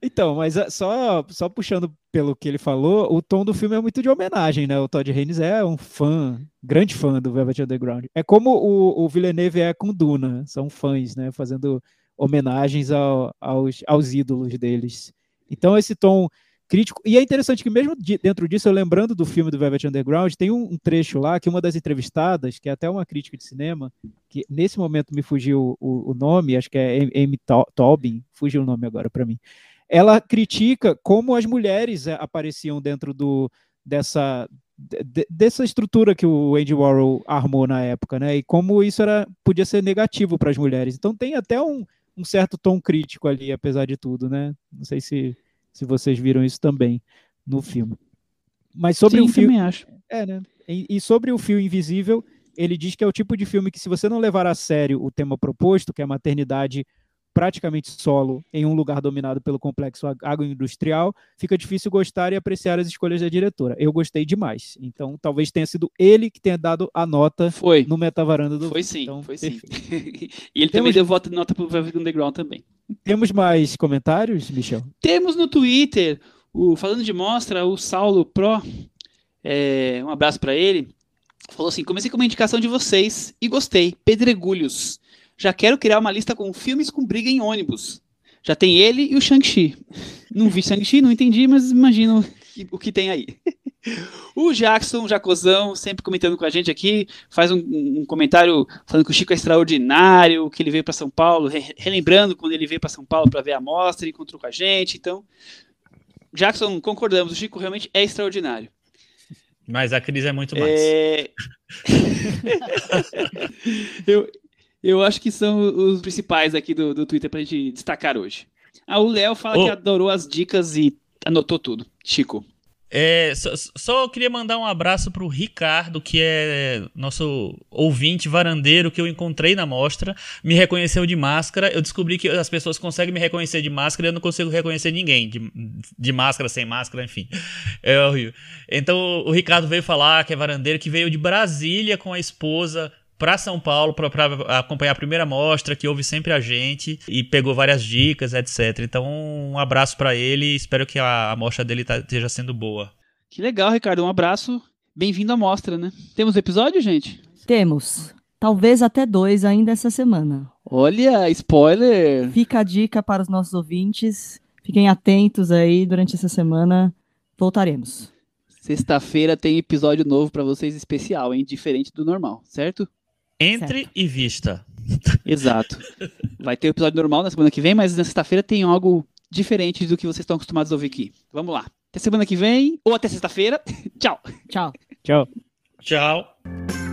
Então, mas ah, só, só puxando pelo que ele falou, o tom do filme é muito de homenagem, né? O Todd Haynes é um fã, grande fã do Velvet Underground. É como o, o Villeneuve é com Duna, são fãs, né? Fazendo homenagens ao- aos, aos ídolos deles. Então, esse tom crítico. E é interessante que, mesmo de- dentro disso, eu lembrando do filme do Velvet Underground, tem um, um trecho lá que uma das entrevistadas, que é até uma crítica de cinema, que nesse momento me fugiu o, o nome, acho que é Amy- Tobin, fugiu o nome agora para mim ela critica como as mulheres eh, apareciam dentro do, dessa, de- dessa estrutura que o Andy Warhol armou na época, né? E como isso era, podia ser negativo para as mulheres. Então tem até um, um certo tom crítico ali, apesar de tudo, né? Não sei se, se vocês viram isso também no filme. Mas sobre Sim, o filme. acho. É, né? E, e sobre o fio invisível, ele diz que é o tipo de filme que, se você não levar a sério o tema proposto, que é a maternidade praticamente solo em um lugar dominado pelo complexo ag- agroindustrial, fica difícil gostar e apreciar as escolhas da diretora. Eu gostei demais. Então, talvez tenha sido ele que tenha dado a nota Foi. no metavaranda do Foi sim, Então, foi sim. perfeito. e ele Temos- também deu voto de nota pro Velvet Underground também. Temos mais comentários, Michel? Temos no Twitter, o, falando de mostra, o Saulo Pro, é, um abraço pra ele, falou assim, comecei com uma indicação de vocês e gostei, Pedregulhos. Já quero criar uma lista com filmes com briga em ônibus. Já tem ele e o Shang-Chi. Não vi Shang-Chi, não entendi, mas imagino que- o que tem aí. O Jackson, Jacozão, sempre comentando com a gente aqui, faz um, um comentário falando que o Chico é extraordinário, que ele veio para São Paulo, re- relembrando quando ele veio para São Paulo para ver a mostra, encontrou com a gente. Então, Jackson, concordamos, o Chico realmente é extraordinário. Mas a Cris é muito mais. É... eu, eu acho que são os principais aqui do, do Twitter pra gente destacar hoje. Ah, o Léo fala Ô. que adorou as dicas e anotou tudo. Chico. É, só, só queria mandar um abraço pro Ricardo, que é nosso ouvinte varandeiro que eu encontrei na mostra, me reconheceu de máscara. Eu descobri que as pessoas conseguem me reconhecer de máscara e eu não consigo reconhecer ninguém, de, de máscara, sem máscara, enfim. É horrível. Então o Ricardo veio falar que é varandeiro, que veio de Brasília com a esposa para São Paulo para acompanhar a primeira mostra, que ouve sempre a gente e pegou várias dicas, etc. Então, um abraço para ele e espero que a, a mostra dele tá- esteja sendo boa. Que legal, Ricardo. Um abraço. Bem-vindo à mostra, né? Temos episódio, gente? Temos. Talvez até dois ainda essa semana. Olha, spoiler. Fica a dica para os nossos ouvintes. Fiquem atentos aí durante essa semana. Voltaremos. Sexta-feira tem episódio novo pra vocês especial, hein? Diferente do normal, certo? Entre Certo. e vista. Exato. Vai ter o episódio normal na semana que vem, mas na sexta-feira tem algo diferente do que vocês estão acostumados a ouvir aqui. Vamos lá. Até semana que vem, ou até sexta-feira. Tchau. Tchau. Tchau. Tchau.